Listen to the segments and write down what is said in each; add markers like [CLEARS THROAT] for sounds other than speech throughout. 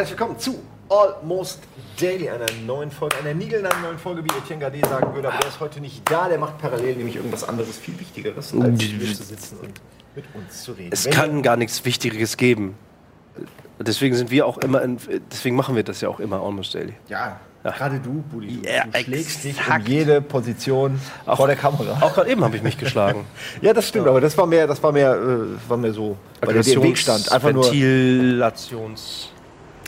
herzlich willkommen zu Almost Daily, einer neuen Folge, einer niegelnageln neuen Folge, wie Etienne Gade sagen würde. Aber der ist heute nicht da, der macht parallel nämlich irgendwas anderes, viel Wichtigeres, als hier zu sitzen und mit uns zu reden. Es Wenn kann gar nichts Wichtigeres geben. Deswegen sind wir auch immer, in, deswegen machen wir das ja auch immer Almost Daily. Ja, gerade du, Buddy, du, Ja, du schlägst dich um exakt. jede Position vor der Kamera. Auch gerade eben habe ich mich geschlagen. [LAUGHS] Ja, das stimmt, aber das war mehr, das war mehr, äh, war mehr so, weil der Weg stand. Einfach nur.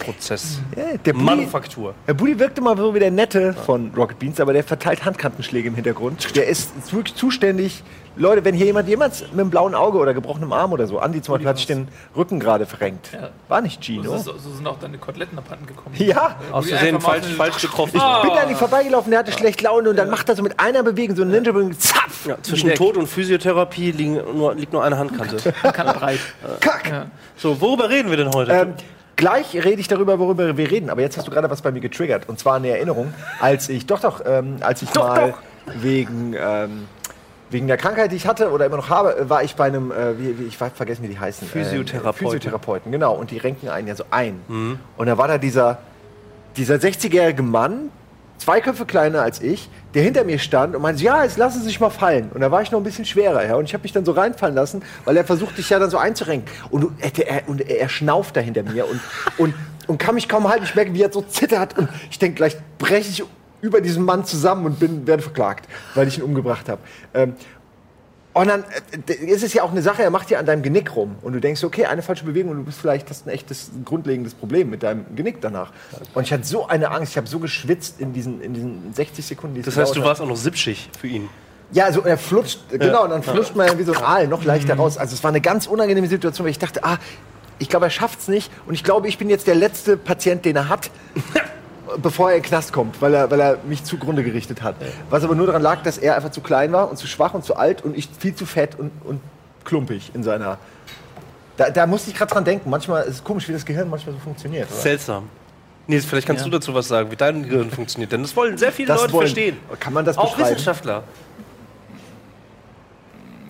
Ventilationsprozess. Ja, der Buddy, Manufaktur. der Buddy wirkte mal so wie der Nette von Rocket Beans, aber der verteilt Handkantenschläge im Hintergrund. Der ist wirklich zuständig. Leute, wenn hier jemand, jemand mit einem blauen Auge oder gebrochenem Arm oder so, Andi zum Beispiel hat sich den Rücken gerade verrenkt. Ja. War nicht Gino. so, so sind auch deine Koteletten abhanden gekommen. Ja. Aus Versehen falsch, falsch getroffen. Ich bin an ihm vorbeigelaufen, der hatte schlecht Laune und dann macht er so mit einer Bewegung, so eine Ninja-Bewegung, zapf, Ja, zwischen Weg. Tod und Physiotherapie liegen nur, liegt nur eine Handkante. [LAUGHS] Kann breit. kack. Ja. So, worüber reden wir denn heute? Ähm, gleich rede ich darüber, worüber wir reden, aber jetzt hast du gerade was bei mir getriggert. Und zwar eine Erinnerung, als ich, doch, doch, ähm, als ich mal wegen, ähm, wegen der Krankheit, die ich hatte oder immer noch habe, äh, war ich bei einem, äh, wie, wie, ich weiß vergessen, wie die heißen. Physiotherapeuten. Äh, Physiotherapeuten, genau. Und die renken einen ja so ein. Und da war da dieser, dieser 60-jährige Mann, zwei Köpfe kleiner als ich, der hinter mir stand und meinte, ja, jetzt lassen Sie sich mal fallen. Und da war ich noch ein bisschen schwerer, ja. Und ich habe mich dann so reinfallen lassen, weil er versucht, dich ja dann so einzurenken. Und, er, er, und er schnauft da hinter mir und, und, und kann mich kaum halten. Ich merke, wie er so zittert. Und ich denke, gleich breche ich über diesen Mann zusammen und bin, werde verklagt, weil ich ihn umgebracht habe. Ähm, und dann äh, ist es ja auch eine Sache, er macht ja an deinem Genick rum. Und du denkst, okay, eine falsche Bewegung und du bist vielleicht, hast ein echtes, grundlegendes Problem mit deinem Genick danach. Und ich hatte so eine Angst, ich habe so geschwitzt in diesen, in diesen 60 Sekunden. die das heißt, du warst auch noch sipschig für ihn. Ja, also er flutscht, genau, und dann flutscht man ja wie so ein Aal noch leichter raus. Also es war eine ganz unangenehme Situation, weil ich dachte, ah, ich glaube, er schafft's nicht. Und ich glaube, ich bin jetzt der letzte Patient, den er hat, [LAUGHS] bevor er in den Knast kommt, weil er, weil er mich zugrunde gerichtet hat. Was aber nur daran lag, dass er einfach zu klein war und zu schwach und zu alt und ich viel zu fett und, und klumpig in seiner. Da, da musste ich gerade dran denken. Manchmal ist es komisch, wie das Gehirn manchmal so funktioniert. Oder? Seltsam. Nils, vielleicht kannst Ja. du dazu was sagen, wie dein Gehirn funktioniert. Denn das wollen sehr viele Das Leute wollen- verstehen. Kann man das Auch beschreiben? Wissenschaftler.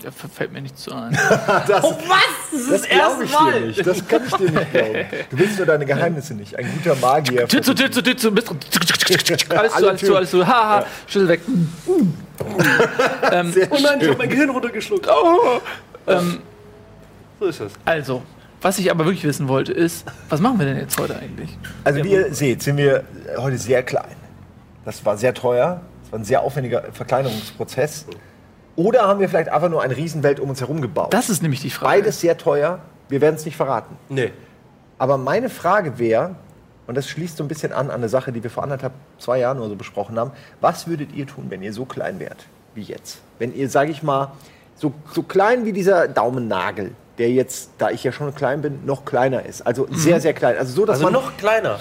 Ja, f- fällt mir nicht so ein. [LAUGHS] Das, Oh, was? das glaube ich dir nicht. Das kann ich dir nicht glauben. Du willst nur deine Geheimnisse nicht. Ein guter Magier. Tür zu, Tür zu, Tür zu, bist alles zu, Alle alles zu, alles zu, haha, Schlüssel weg. [LAUGHS] ähm, Oh nein, ich habe mein Gehirn runtergeschluckt. ähm, So ist es. also, was ich aber wirklich wissen wollte, ist, was machen wir denn jetzt heute eigentlich? Also wie ihr seht, sind wir heute sehr klein. Das war sehr teuer. Das war ein sehr aufwendiger Verkleinerungsprozess. Oder haben wir vielleicht einfach nur eine Riesenwelt um uns herum gebaut? Das ist nämlich die Frage. Beides sehr teuer. Wir werden es nicht verraten. Nee. Aber meine Frage wäre, und das schließt so ein bisschen an an eine Sache, die wir vor anderthalb, zwei Jahren oder so besprochen haben. Was würdet ihr tun, wenn ihr so klein wärt wie jetzt? Wenn ihr, sage ich mal, so, so klein wie dieser Daumennagel, der jetzt, da ich ja schon klein bin, noch kleiner ist. Also sehr, sehr klein. Also so, dass Also man noch kleiner.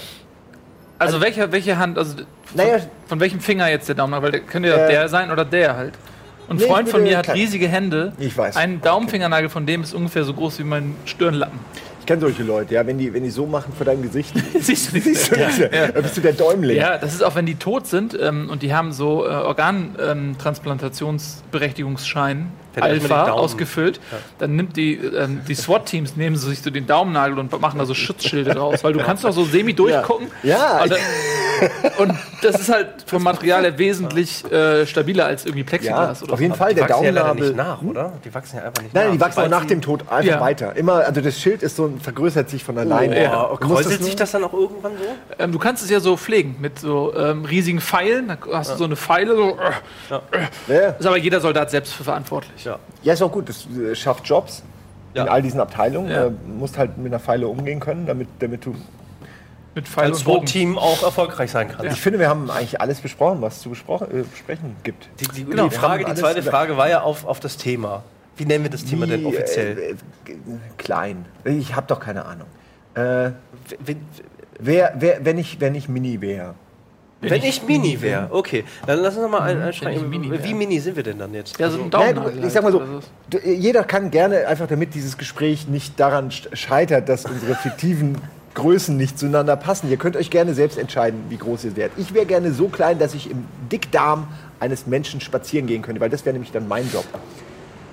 Also, welche, welche Hand, also von, Naja. von welchem Finger jetzt der Daumen? Weil der könnte ja Äh, der sein oder der halt. Und nee, ein Freund von mir hat riesige Hände. Ich weiß. Ein Daumenfingernagel von dem ist ungefähr so groß wie mein Stirnlappen. Ich kenne solche Leute, ja, wenn die, wenn die so machen vor deinem Gesicht, [LAUGHS] Siehst du siehst du ja, ja. da bist du der Däumling. ja, das ist auch, wenn die tot sind ähm, und die haben so äh, Organtransplantationsberechtigungsschein die Alpha ausgefüllt, dann nimmt die, ähm, die SWAT-Teams nehmen sich so den Daumennagel und machen da so Schutzschilde draus, weil du kannst doch so semi durchgucken. Ja. Und, dann- [LAUGHS] [LAUGHS] und das ist halt vom Material her wesentlich äh, stabiler als irgendwie Ja, Plexiglas oder auf jeden so. Fall, Die der ja Daumennabel. nicht nach, oder? Die wachsen ja einfach nicht Nein, nach. die wachsen auch nach dem Tod einfach Ja. weiter. Immer, also das Schild ist so, vergrößert sich von alleine. ja. Oh, musst kräuselt sich das dann auch irgendwann so? Ähm, du kannst es ja so pflegen mit so ähm, riesigen Pfeilen. Da hast du so eine Pfeile. So, äh, Ja. ist aber jeder Soldat selbst für verantwortlich. Ja. ja, ist auch gut. Das äh, schafft Jobs in Ja. all diesen Abteilungen. Ja. Äh, musst halt mit einer Pfeile umgehen können, damit, damit du. Mit Pfeil Als. SWAT-Team auch erfolgreich sein kann. Ich finde, wir haben eigentlich alles besprochen, was es zu besprochen, äh, besprechen gibt. Die, die, Genau, die, Frage, die zweite Frage war ja auf, auf das Thema. Wie nennen wir das Thema denn offiziell? Äh, äh, g- klein. Ich habe doch keine Ahnung. Äh, wenn, wer, wer, wenn ich, wenn ich Mini wäre. wenn ich Mini wäre, okay. Dann lass uns noch mal ein, einsteigen. ich Mini. Wie mini sind wir denn dann jetzt? Ja, so ein Nein, Daumennagel. du, ich sag mal so, halt. Also, du, jeder kann gerne einfach, damit dieses Gespräch nicht daran sch- scheitert, dass unsere fiktiven Größen nicht zueinander passen. Ihr könnt euch gerne selbst entscheiden, wie groß ihr werdet. Ich wäre gerne so klein, dass ich im Dickdarm eines Menschen spazieren gehen könnte, weil das wäre nämlich dann mein Job.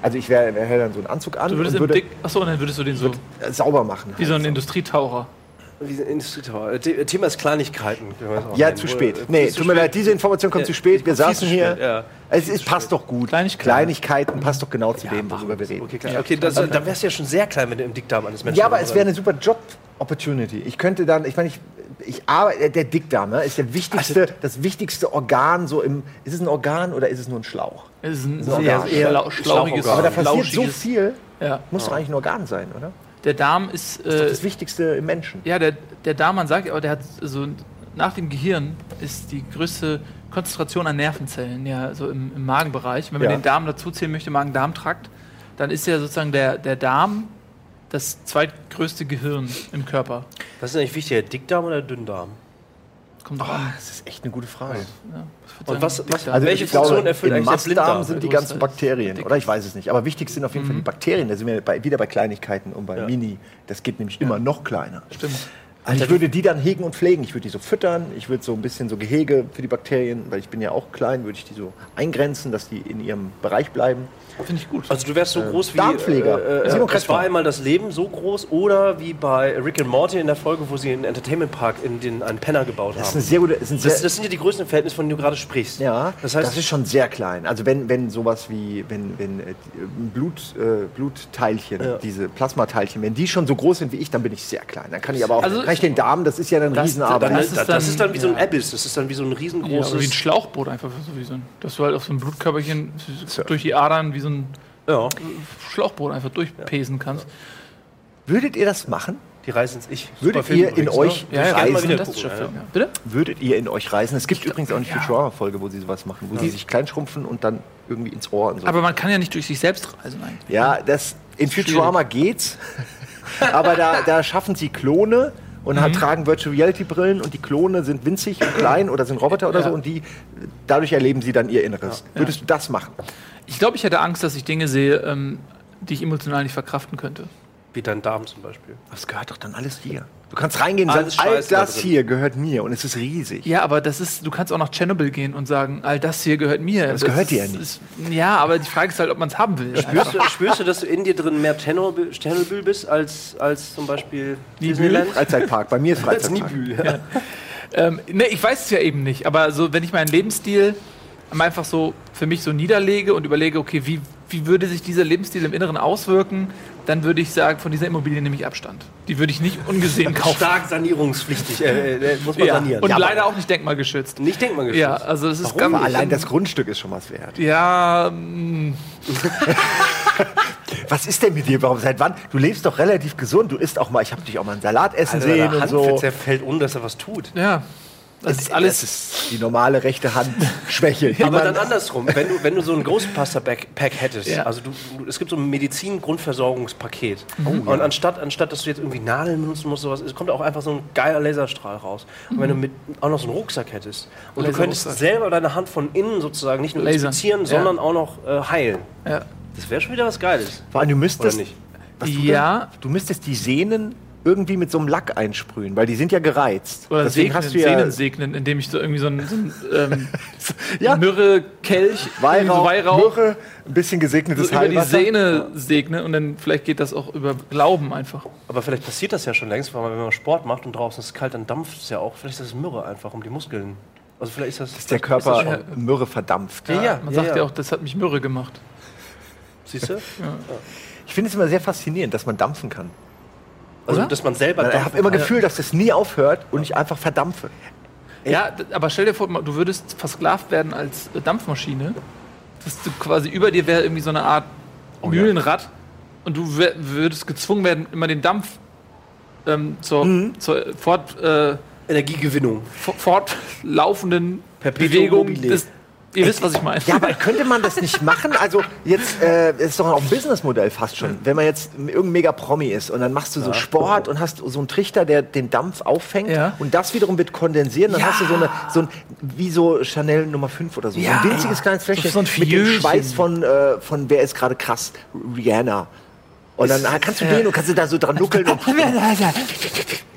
Also ich wäre wär dann so einen Anzug an Du würdest und im würde Dick. Achso, dann würdest du den so äh, sauber machen. wie so ein halt. Industrietaucher. Wie Industrietower. Äh, The- Thema ist Kleinigkeiten. Ja, zu spät. äh, Nee, ist zu tut mir leid, diese Information kommt Ja, zu spät. Wir saßen hier. Es ist, passt doch gut. Kleinigkeiten. Kleinigkeiten passt doch genau zu dem, worüber wir reden. Okay, klar. okay das, dann wärst du ja schon sehr klein, wenn du im Dickdarm eines Menschen Ja, aber es wäre eine super Job-Opportunity. Ich könnte dann, ich meine, ich, ich arbeite, der Dickdarm ne, ist der wichtigste, das wichtigste Organ so im, ist es ein Organ oder ist es nur ein Schlauch? Es ist ein So, sehr, ja, sehr eher schlau- schlauchiges, Schlauchorgan. Aber da passiert so viel, Ja. muss doch eigentlich ein Organ sein, oder? Der Darm ist, Das ist doch äh, das Wichtigste im Menschen. ja, der, der Darm, man sagt, aber der hat so nach dem Gehirn ist die größte Konzentration an Nervenzellen, ja, so im, im Magenbereich. Wenn man Ja. den Darm dazu zählen möchte, Magen-Darm-Trakt, dann ist ja sozusagen der, der Darm das zweitgrößte Gehirn im Körper. Was ist eigentlich wichtiger, Dickdarm oder Dünndarm? Kommt drauf an. Das ist echt eine gute Frage. Ja, Und was- was- also welche glaube, Funktion erfüllt im eigentlich der Mastdarm Blinddarm? sind die Der ganzen Bakterien, dick. oder? Ich weiß es nicht. Aber wichtig sind auf jeden Fall die Bakterien. Da sind wir bei, wieder bei Kleinigkeiten und bei Ja. Mini. Das geht nämlich immer noch kleiner. Stimmt. Also ich würde die dann hegen und pflegen. Ich würde die so füttern. Ich würde so ein bisschen so Gehege für die Bakterien, weil ich bin ja auch klein, würde ich die so eingrenzen, dass die in ihrem Bereich bleiben. Finde ich gut. Also du wärst so groß wie Darmpfleger. Äh, äh, es war einmal das Leben so groß oder wie bei Rick and Morty in der Folge, wo sie einen Entertainment Park in den einen Penner gebaut Das ist haben. eine sehr gute. Ein sehr, Das, das sind ja die größten Verhältnisse, von denen du gerade sprichst. ja, das heißt, ist schon sehr klein. Also wenn, wenn sowas wie wenn, wenn äh, Blut, äh, Blutteilchen, Ja. diese Plasmateilchen, wenn die schon so groß sind wie ich, dann bin ich sehr klein. Dann kann ich aber auch Also- kann ich den Darm, das ist ja eine Das- Riesenarbeit. dann, das das, ist das, dann- ist dann wie so ein ja. Abyss, das ist dann wie so ein Ja, riesengroßes. oder wie ein Schlauchboot einfach, so wie so ein, dass du halt auf so ein Blutkörperchen So. durch die Adern wie so ein ja, Schlauchboot einfach durchpesen kannst. Würdet ihr das machen? die Reise ins Ich. Würdet Super Film ihr in übrigens, euch ne? Ich gerne mal reisen? gucken, ja. Ja. Bitte? Würdet ihr in euch reisen? Es gibt übrigens auch eine Futurama-Folge, wo sie sowas machen, wo sie sich kleinschrumpfen und dann irgendwie ins Ohr und so. Aber man kann ja nicht durch sich selbst reisen eigentlich. ja, das, in Futurama geht's, aber da, da schaffen sie Klone und Mhm. halt tragen Virtual Reality Brillen und die Klone sind winzig und klein oder sind Roboter oder Ja. so und die dadurch erleben sie dann ihr Inneres. Würdest du das machen? Ich glaube, ich hätte Angst, dass ich Dinge sehe, ähm, die ich emotional nicht verkraften könnte. Wie dein Darm zum Beispiel. Das gehört doch dann alles dir. Du kannst reingehen und Alles sagen, all Scheiße da das drin. hier gehört mir und es ist riesig. Ja, aber das ist, du kannst auch nach Tschernobyl gehen und sagen, all das hier gehört mir. Das gehört dir ja nicht. Ist, ja, aber die Frage ist halt, ob man es haben will. Spürst du, spürst du, dass du in dir drin mehr Tschernobyl, Tschernobyl bist als, als zum Beispiel Nibül? Freizeitpark, bei mir ist [LAUGHS] Als Freizeitpark. Nibül. Ja. Ähm, ne, ich weiß es ja eben nicht, aber so, wenn ich meinen Lebensstil einfach so für mich so niederlege und überlege, okay, wie, wie würde sich dieser Lebensstil im Inneren auswirken, dann würde ich sagen, von dieser Immobilie nehme ich Abstand. Die würde ich nicht ungesehen [LAUGHS] kaufen. Stark sanierungspflichtig, äh, äh, muss man Ja. sanieren. Und Ja, leider auch nicht denkmalgeschützt. Nicht denkmalgeschützt. Ja, also es ist Warum? ganz. Aber allein das Grundstück ist schon was wert. Ja, mm, [LAUGHS] Was ist denn mit dir? Warum? Seit wann? Du lebst doch relativ gesund. Du isst auch mal, ich habe dich auch mal einen Salat essen Alter, sehen und so. zerfällt, ohne dass er was tut. ja. Das ist alles. Das ist die normale rechte Handschwäche. Aber dann andersrum, wenn du, wenn du so ein Ghostbuster-Pack hättest, Ja. also du, du, es gibt so ein Medizin-Grundversorgungspaket. Und anstatt, anstatt, dass du jetzt irgendwie Nadeln benutzen musst, sowas, es kommt auch einfach so ein geiler Laserstrahl raus. Und wenn du mit, auch noch so einen Rucksack hättest und du könntest selber deine Hand von innen sozusagen nicht nur Lasern. inspizieren, Ja. sondern auch noch äh, heilen. Ja. Das wäre schon wieder was Geiles. Vor allem, du müsstest, Oder nicht? Was du Ja. denn? Du müsstest die Sehnen irgendwie mit so einem Lack einsprühen, weil die sind ja gereizt. Oder Deswegen segnen, hast du ja Sehnen segnen, indem ich so irgendwie so einen, so einen ähm, [LAUGHS] Ja. Myrrhe, Kelch, irgendwie so Weihrauch, Weihrauch Myrrhe, ein bisschen gesegnetes so über die Heilwasser. Sehne segne und dann vielleicht geht das auch über Glauben einfach. Aber vielleicht passiert das ja schon längst, weil man, wenn man Sport macht und draußen ist es kalt, dann dampft es ja auch. Vielleicht ist das Mürre einfach um die Muskeln. Also vielleicht ist das. Dass der ist das Körper schon- Myrrhe verdampft. Ja, ja, Man ja, sagt ja. ja. auch, das hat mich Myrrhe gemacht. Siehst du? Ich finde es immer sehr faszinierend, dass man dampfen kann. Also, Oder? dass man selber. Ich habe immer. Gefühl, dass das nie aufhört und ich einfach verdampfe. Ja, aber stell dir vor, du würdest versklavt werden als äh, Dampfmaschine. Dass du quasi über dir wäre irgendwie so eine Art Oh Mühlenrad und du würdest gezwungen werden, immer den Dampf ähm, zur, Mhm. zur fort, äh, Energiegewinnung. fo- fortlaufenden Perpetuum Bewegung des. Ihr wisst, was ich meine. Ja, aber könnte man das nicht machen? Also jetzt äh, ist doch auch ein Businessmodell fast schon. Wenn man jetzt irgendein Mega-Promi ist und dann machst du so Sport und hast so einen Trichter, der den Dampf auffängt Ja. und das wiederum wird kondensieren, dann Ja. hast du so eine so ein wie so Chanel Nummer 5 oder so, Ja. so ein winziges kleines Fläschchen So ein mit dem. Schweiß von äh, von wer ist gerade krass Rihanna. Und dann kannst du gehen und kannst du da so dran nuckeln und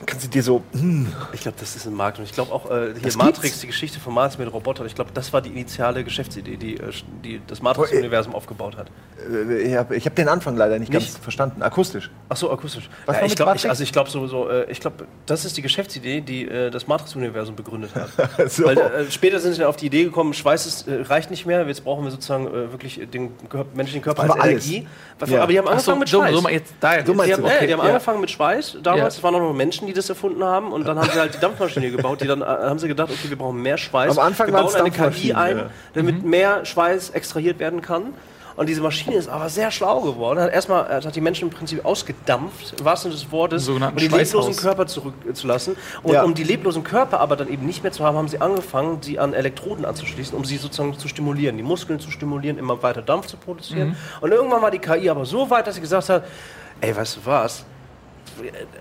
kannst du dir so. hm, Ich glaube, das ist ein Markt. Und ich glaube auch äh, hier Das Matrix, gibt's? die Geschichte von Matrix mit Robotern. Ich glaube, das war die initiale Geschäftsidee, die, äh, die das Matrix-Universum aufgebaut hat. äh, ich habe ich hab den Anfang leider nicht, ganz Nicht? verstanden. Akustisch. Ach so, akustisch. Was ja, ich glaube, also ich glaube so, so äh, ich glaube, das ist die Geschäftsidee, die äh, das Matrix-Universum begründet hat. [LAUGHS] So. Weil äh, später sind sie auf die Idee gekommen, Schweiß ist, äh, reicht nicht mehr, jetzt brauchen wir sozusagen äh, wirklich den Kör menschlichen Körper Aber als alles. Energie. Ja. Aber die haben Ach so, angefangen mit so, Schweiß. so jetzt da jetzt. So Die haben, äh, okay, die haben ja. angefangen mit Schweiß damals. Ja. Es waren auch noch Menschen, die das erfunden haben. Und dann haben sie halt die Dampfmaschine gebaut. Die dann äh, haben sie gedacht, okay, wir brauchen mehr Schweiß. Am Anfang wir bauen eine KI ein, ja. damit mehr Schweiß extrahiert werden kann. Und diese Maschine ist aber sehr schlau geworden. Hat erstmal äh, hat die Menschen im Prinzip ausgedampft, im wahrsten Sinne des Wortes, um Sogenannten die leblosen. Körper zurückzulassen. Und Ja. um die leblosen Körper aber dann eben nicht mehr zu haben, haben sie angefangen, sie an Elektroden anzuschließen, um sie sozusagen zu stimulieren, die Muskeln zu stimulieren, immer weiter Dampf zu produzieren. Mhm. Und irgendwann war die KI aber so weit, dass sie gesagt hat, ey, weißt du was?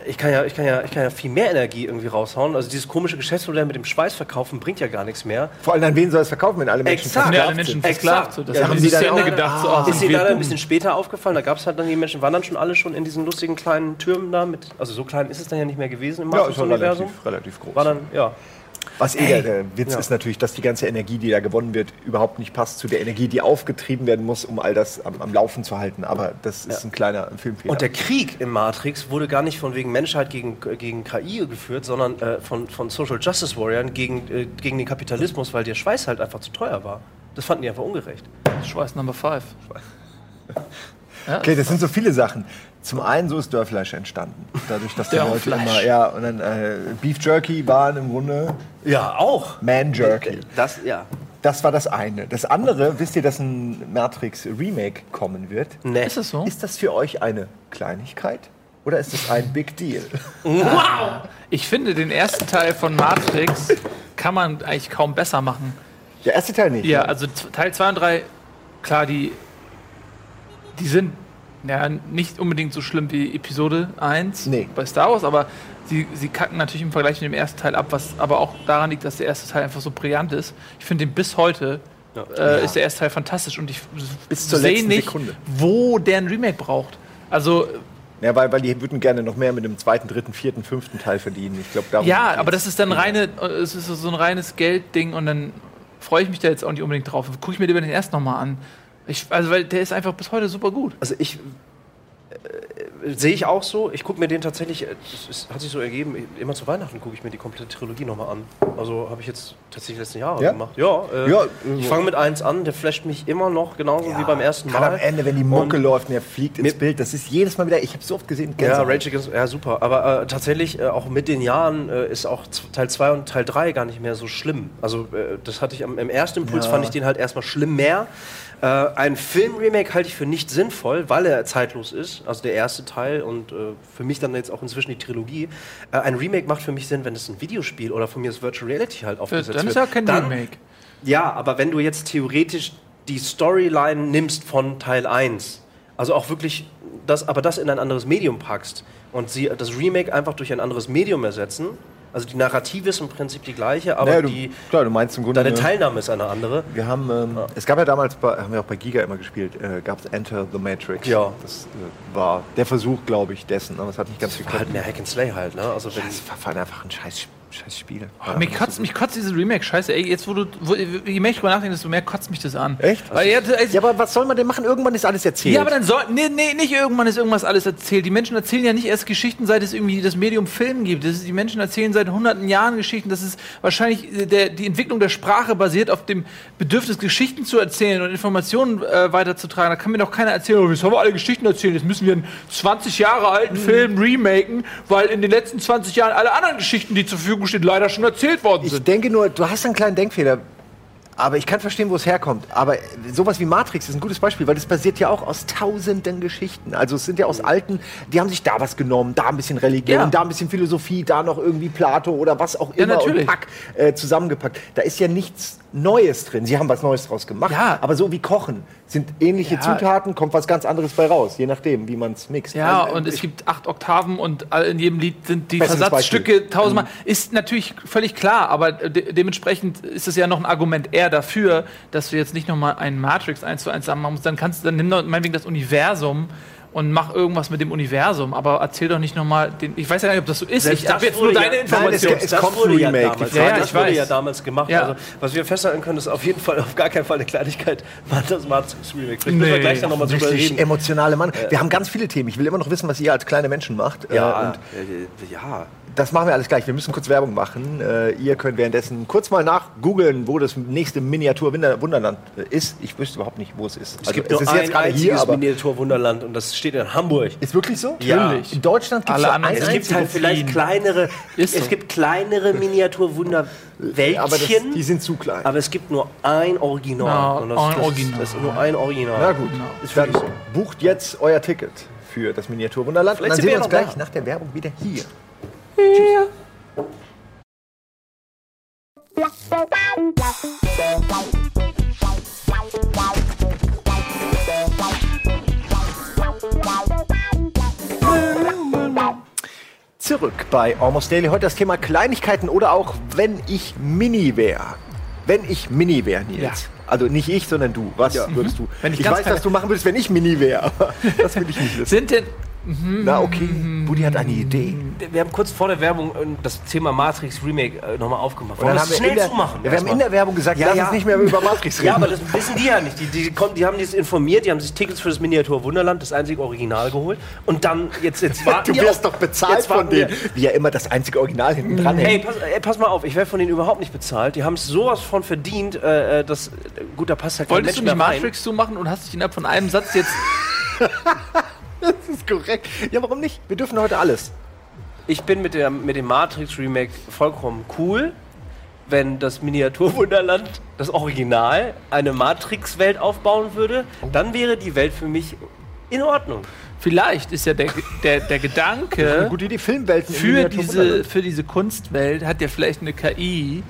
Ich kann, ja, ich, kann ja, ich kann ja viel mehr Energie irgendwie raushauen. Also dieses komische Geschäftsmodell mit dem Schweißverkaufen bringt ja gar nichts mehr. Vor allem an wen soll es verkaufen, wenn alle Menschen Exakt. sind ja alle versklavt Menschen sind? versklavt. So, das Ja, haben sie dann Ende auch- gedacht. So, Ah. Ist ihnen leider ein bisschen später aufgefallen. Da gab es halt dann die Menschen, waren dann schon alle schon in diesen lustigen kleinen Türmen da mit. Also so klein ist es dann ja nicht mehr gewesen im Ja, ist schon Matrix-Universum. relativ, relativ groß. War dann, ja. Was eh der, der Witz Ja. ist natürlich, dass die ganze Energie, die da gewonnen wird, überhaupt nicht passt zu der Energie, die aufgetrieben werden muss, um all das am, am Laufen zu halten. Aber das ist ein kleiner Filmfehler. Und der Krieg im Matrix wurde gar nicht von wegen Menschheit gegen, gegen KI geführt, sondern äh, von, von Social Justice Warriors gegen, äh, gegen den Kapitalismus, weil der Schweiß halt einfach zu teuer war. Das fanden die einfach ungerecht. Schweiß Number 5. [LAUGHS] okay, das sind so viele Sachen. Zum einen, so ist Dörrfleisch entstanden. Dadurch, dass die Leute immer, ja, und dann äh, Beef Jerky waren im Grunde Ja, auch. Man Jerky. Das, ja. Das war das eine. Das andere, wisst ihr, dass ein Matrix Remake kommen wird? Nee. Ist es so? Ist das für euch eine Kleinigkeit oder ist es ein Big Deal? [LAUGHS] Ich finde, den ersten Teil von Matrix kann man eigentlich kaum besser machen. Der erste Teil nicht. Ja, ne? also Teil 2 und 3, klar, die, die sind ja nicht unbedingt so schlimm wie Episode 1 Nee. bei Star Wars, aber sie, sie kacken natürlich im Vergleich mit dem ersten Teil ab, was aber auch daran liegt, dass der erste Teil einfach so brillant ist. Ich finde den bis heute äh, ist der erste Teil fantastisch und ich Bis zur sehe nicht, Sekunde. wo der ein Remake braucht. Also Ja, weil, weil die würden gerne noch mehr mit dem zweiten, dritten, vierten, fünften Teil verdienen. Ich glaube, Ja, aber das ist dann reine, es ist so ein reines Geldding und dann freue ich mich da jetzt auch nicht unbedingt drauf. Gucke ich mir lieber den ersten nochmal an. Ich, also, weil der ist einfach bis heute super gut. Also ich äh, sehe ich auch so. Ich gucke mir den tatsächlich, äh, das ist, hat sich so ergeben, immer zu Weihnachten gucke ich mir die komplette Trilogie nochmal an. Also habe ich jetzt tatsächlich letzten Jahre Ja? gemacht. Ja, äh, Ja, ich äh, fange mit eins an, der flasht mich immer noch genauso wie beim ersten Mal. am Ende, wenn die Mucke Und- läuft und er fliegt ins Bild, das ist jedes Mal wieder, ich habe so oft gesehen, Ja, Gänsehaut. Rage Against, ja super. Aber äh, tatsächlich, äh, auch mit den Jahren äh, ist auch Teil 2 und Teil 3 gar nicht mehr so schlimm. Also äh, das hatte ich am, im ersten Impuls, Ja. fand ich den halt erstmal schlimm mehr. Äh, ein Film-Remake halte ich für nicht sinnvoll, weil er zeitlos ist. Also der erste Teil und äh, für mich dann jetzt auch inzwischen die Trilogie. Äh, ein Remake macht für mich Sinn, wenn es ein Videospiel oder von mir das Virtual Reality halt aufgesetzt Dann ist ja kein Dann- Remake. ja, aber wenn du jetzt theoretisch die Storyline nimmst von Teil 1, also auch wirklich das, aber das in ein anderes Medium packst und sie das Remake einfach durch ein anderes Medium ersetzen, also die Narrative ist im Prinzip die gleiche, aber Ja, du, die, klar, du meinst im Grunde. deine ne, Teilnahme ist eine andere. wir haben, ähm, es gab ja damals, bei, haben wir auch bei Giga immer gespielt, äh, gab es Enter the Matrix. Ja. Das äh, war der Versuch, glaube ich, dessen, aber es hat nicht ganz War geklappt. halt mehr Hack and Slay halt, ne? Also Das war einfach ein scheiß, scheiß Spiel. Oh, mich, kotzt, mich kotzt diese Remake-Scheiße. Ey, jetzt, wo du, wo, je mehr ich drüber nachdenke, desto mehr kotzt mich das an. Echt? Weil, ja, also, Ja, aber was soll man denn machen? Irgendwann ist alles erzählt. Ja, aber dann soll. Nee, nee, nicht irgendwann ist irgendwas alles erzählt. Die Menschen erzählen ja nicht erst Geschichten, seit es irgendwie das Medium Film gibt. Das ist, die Menschen erzählen seit hunderten Jahren Geschichten. Das ist wahrscheinlich äh, der, die Entwicklung der Sprache basiert auf dem Bedürfnis, Geschichten zu erzählen und Informationen äh, weiterzutragen. Da kann mir doch keiner erzählen, oh, jetzt haben wir alle Geschichten erzählt, jetzt müssen wir einen 20 Jahre alten Mhm. Film remaken, weil in den letzten 20 Jahren alle anderen Geschichten, die zur Verfügung stehen, leider schon erzählt worden Ich sind. denke nur, du hast einen kleinen Denkfehler. Aber ich kann verstehen, wo es herkommt. Aber sowas wie Matrix ist ein gutes Beispiel, weil das basiert ja auch aus tausenden Geschichten. Also es sind ja aus alten, die haben sich da was genommen, da ein bisschen Religion, Ja. da ein bisschen Philosophie, da noch irgendwie Plato oder was auch Ja, immer natürlich. und Pack äh, zusammengepackt. Da ist ja nichts Neues drin. Sie haben was Neues draus gemacht. Ja. Aber so wie Kochen sind ähnliche Ja. Zutaten, kommt was ganz anderes bei raus, je nachdem, wie man es mixt. Ja, Also, und es ich- gibt acht Oktaven und in jedem Lied sind die Versatzstücke tausendmal. Ist natürlich völlig klar, aber de dementsprechend ist es ja noch ein Argument eher dafür, dass du jetzt nicht nochmal einen Matrix 1 zu 1 machen musst. Dann kannst du, dann nimm doch meinetwegen das Universum und mach irgendwas mit dem Universum, aber erzähl doch nicht nochmal den. Ich weiß ja nicht, ob das so ist. Selbst ich habe das jetzt nur wurde deine ja- Information. Nein, es das kommt wurde ein ja Remake. damals. Ja, ja, das ich wurde weiß. ja damals gemacht. Ja. Also, was wir festhalten können, ist auf jeden Fall, auf gar keinen Fall eine Kleinigkeit, war das Matrix Remake. Vielleicht müssen wir Nee. gleich dann nochmal drüber Richtig reden. emotionale Mann. Wir haben ganz viele Themen. Ich will immer noch wissen, was ihr als kleine Menschen macht. Äh, Ja, und äh, ja. Das machen wir alles gleich. Wir müssen kurz Werbung machen. Äh, ihr könnt währenddessen kurz mal nachgoogeln, wo das nächste Miniatur-Wunderland ist. Ich wüsste überhaupt nicht, wo es ist. Es gibt es nur ist ein jetzt einziges hier, aber Miniaturwunderland und das steht in Hamburg. ist wirklich so? Ja. In Deutschland gibt es anderen- ein Es gibt halt vielleicht kleinere, so. es gibt kleinere [LAUGHS] Miniaturwunderwäldchen, aber das, die sind zu klein. aber es gibt nur ein Original. Und das, ein das, Original. Das ist nur ein Original. Na gut, Ist dann wirklich so. bucht jetzt euer Ticket für das Miniaturwunderland. Vielleicht und dann sehen wir wir uns gleich da. nach der Werbung wieder hier. Zurück bei Almost Daily. Heute das Thema Kleinigkeiten oder auch wenn ich Mini wäre. Wenn ich Mini wäre, Nils. Ja. Also nicht ich, sondern du. Was würdest du? Wenn ich ich weiß, was du machen würdest, wenn ich Mini wäre. [LAUGHS] Das will ich nicht wissen. Sind denn. Na okay, Buddy hat eine Idee. Wir haben kurz vor der Werbung äh, das Thema Matrix Remake äh, nochmal aufgemacht. Und Wollen dann wir haben das schnell der, zumachen? wir haben in der Werbung gesagt, Ja, lass ja. uns nicht mehr über Matrix reden. Ja, aber das wissen die ja nicht. Die, die, kommen, die haben sich informiert, die haben sich Tickets für das Miniatur Wunderland, das einzige Original geholt. Und dann, jetzt, jetzt [LAUGHS] warten du wir wirst doch bezahlt jetzt von denen, wie ja immer das einzige Original hinten dran Ey hängt. pass, ey, pass mal auf, ich werde von denen überhaupt nicht bezahlt. Die haben es sowas von verdient, äh, äh, dass, äh, gut, da passt ja kein Wolltest du Mensch nicht mehr rein. Matrix zumachen und hast dich innerhalb von einem Satz jetzt. [LAUGHS] [LAUGHS] [LAUGHS] Das ist korrekt. Ja, warum nicht? Wir dürfen heute alles. Ich bin mit, der, mit dem Matrix Remake vollkommen cool, wenn das Miniaturwunderland, das Original, eine Matrix-Welt aufbauen würde. Dann wäre die Welt für mich in Ordnung. Vielleicht ist ja der, der, der Gedanke. gute Idee, Filmwelten für diese, für diese Kunstwelt hat ja vielleicht eine KI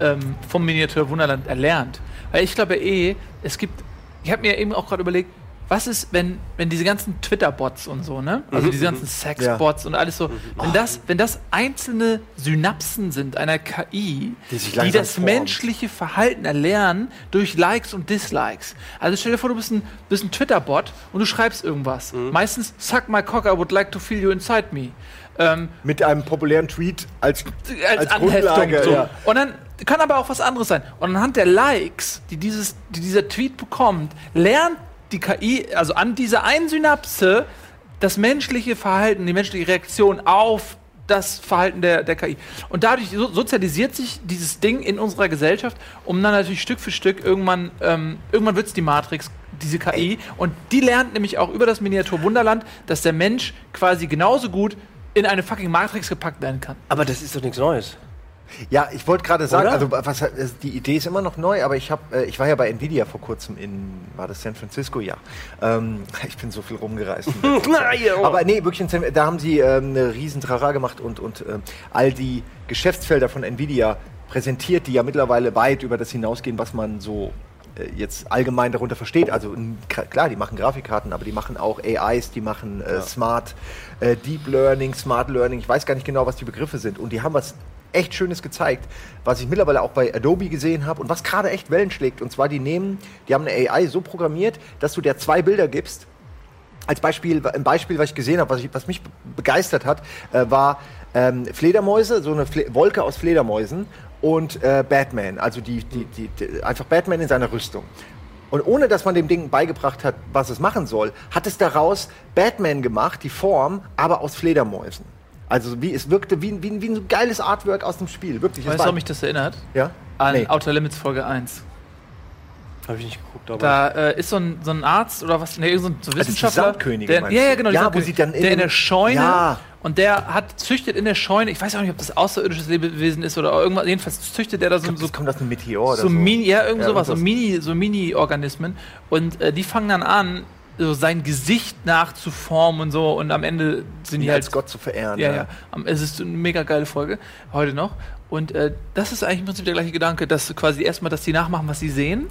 ähm, vom Miniatur Wunderland erlernt. Weil ich glaube eh, es gibt, ich habe mir eben auch gerade überlegt, was ist, wenn, wenn diese ganzen Twitter-Bots und so, ne? Also Mhm. diese ganzen Sex-Bots und alles so, wenn das, wenn das einzelne Synapsen sind einer KI, Die die, das formt. menschliche Verhalten erlernen durch Likes und Dislikes. Also stell dir vor, du bist ein, bist ein Twitter-Bot und du schreibst irgendwas. Mhm. Meistens, suck my cock, I would like to feel you inside me. Ähm, Mit einem populären Tweet als, als, als. Grundlage. so. Ja. Und dann kann aber auch was anderes sein. Und anhand der Likes, die, dieses, die dieser Tweet bekommt, lernt die KI, also an dieser einen Synapse, das menschliche Verhalten, die menschliche Reaktion auf das Verhalten der, der KI. Und dadurch so, sozialisiert sich dieses Ding in unserer Gesellschaft, um dann natürlich Stück für Stück irgendwann, ähm, irgendwann wird es die Matrix, diese KI. Und die lernt nämlich auch über das Miniatur Wunderland, dass der Mensch quasi genauso gut in eine fucking Matrix gepackt werden kann. Aber das ist doch nichts Neues. Ja, ich wollte gerade sagen, Oder? also was, die Idee ist immer noch neu, aber ich habe, äh, ich war ja bei Nvidia vor kurzem in, war das San Francisco? Ja. Ähm, [LAUGHS] ich bin so viel rumgereist. [LAUGHS] aber nee, wirklich, San, da haben sie ähm, eine riesen Trara gemacht und, und ähm, all die Geschäftsfelder von Nvidia präsentiert, die ja mittlerweile weit über das hinausgehen, was man so äh, jetzt allgemein darunter versteht. Also klar, die machen Grafikkarten, aber die machen auch AIs, die machen äh, Smart äh, Deep Learning, Smart Learning. Ich weiß gar nicht genau, was die Begriffe sind. Und die haben was echt Schönes gezeigt, was ich mittlerweile auch bei Adobe gesehen habe und was gerade echt Wellen schlägt. Und zwar, die nehmen, die haben eine AI so programmiert, dass du der zwei Bilder gibst. Als Beispiel, ein Beispiel, was ich gesehen habe, was, was mich be- begeistert hat, äh, war ähm, Fledermäuse, so eine Fle Wolke aus Fledermäusen und äh, Batman, also die, die, die, die, einfach Batman in seiner Rüstung. Und ohne dass man dem Ding beigebracht hat, was es machen soll, hat es daraus Batman gemacht, die Form, aber aus Fledermäusen. Also wie, es wirkte wie, ein- wie, ein- wie ein geiles Artwork aus dem Spiel. Wirklich. Weißt du, warum mich das erinnert? ja? An Nee. Outer Limits Folge 1. Habe ich nicht geguckt, aber. Da äh, ist so ein, so ein Arzt oder was, nee, so ein so die Wissenschaftler. Sandkönigin der, meinst ja, ja, genau. die Ja, wo sie dann in der in der Scheune Ja. und der hat züchtet in der Scheune, ich weiß auch nicht, ob das außerirdisches Lebewesen ist oder irgendwas, jedenfalls züchtet der da so, glaub, so das kommt aus einem Meteor oder so so. Mini, ja, irgend Ja, sowas, so irgendwas. Mini, so Mini-Organismen. Und äh, die fangen dann an, so sein Gesicht nachzuformen und so. Und am Ende sind die ihn halt. als Gott zu verehren. ja, ja. Am- Es ist eine mega geile Folge, heute noch. Und äh, das ist eigentlich im Prinzip der gleiche Gedanke, dass quasi erstmal, dass die nachmachen, was sie sehen.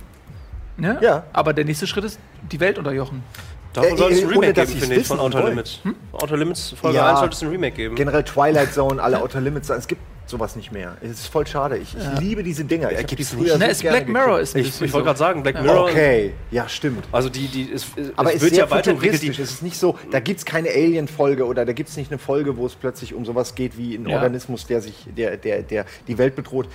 Ne? Ja. Aber der nächste Schritt ist, die Welt unterjochen. Davon Äh, soll es ein ohne, Remake dass geben, finde ich, von Outer. Limits. Outer Limits Folge Ja. 1 sollte es ein Remake geben. Generell Twilight Zone, alle Outer Limits. Es gibt sowas nicht mehr. Es ist voll schade. Ich, ich liebe diese Dinger. Ich die früher Ne, so Black Mirror geguckt. ist ein Ich, ich wollte gerade sagen, Black Mirror. Okay, ja, stimmt. Also die, die, es Aber es wird ist sehr ja weiterentwickelt. futuristisch. Die, Es ist nicht so, da gibt es keine Alien-Folge oder da gibt es nicht eine Folge, wo es plötzlich um sowas geht wie ein Ja. Organismus, der sich, der, der, der die Welt bedroht.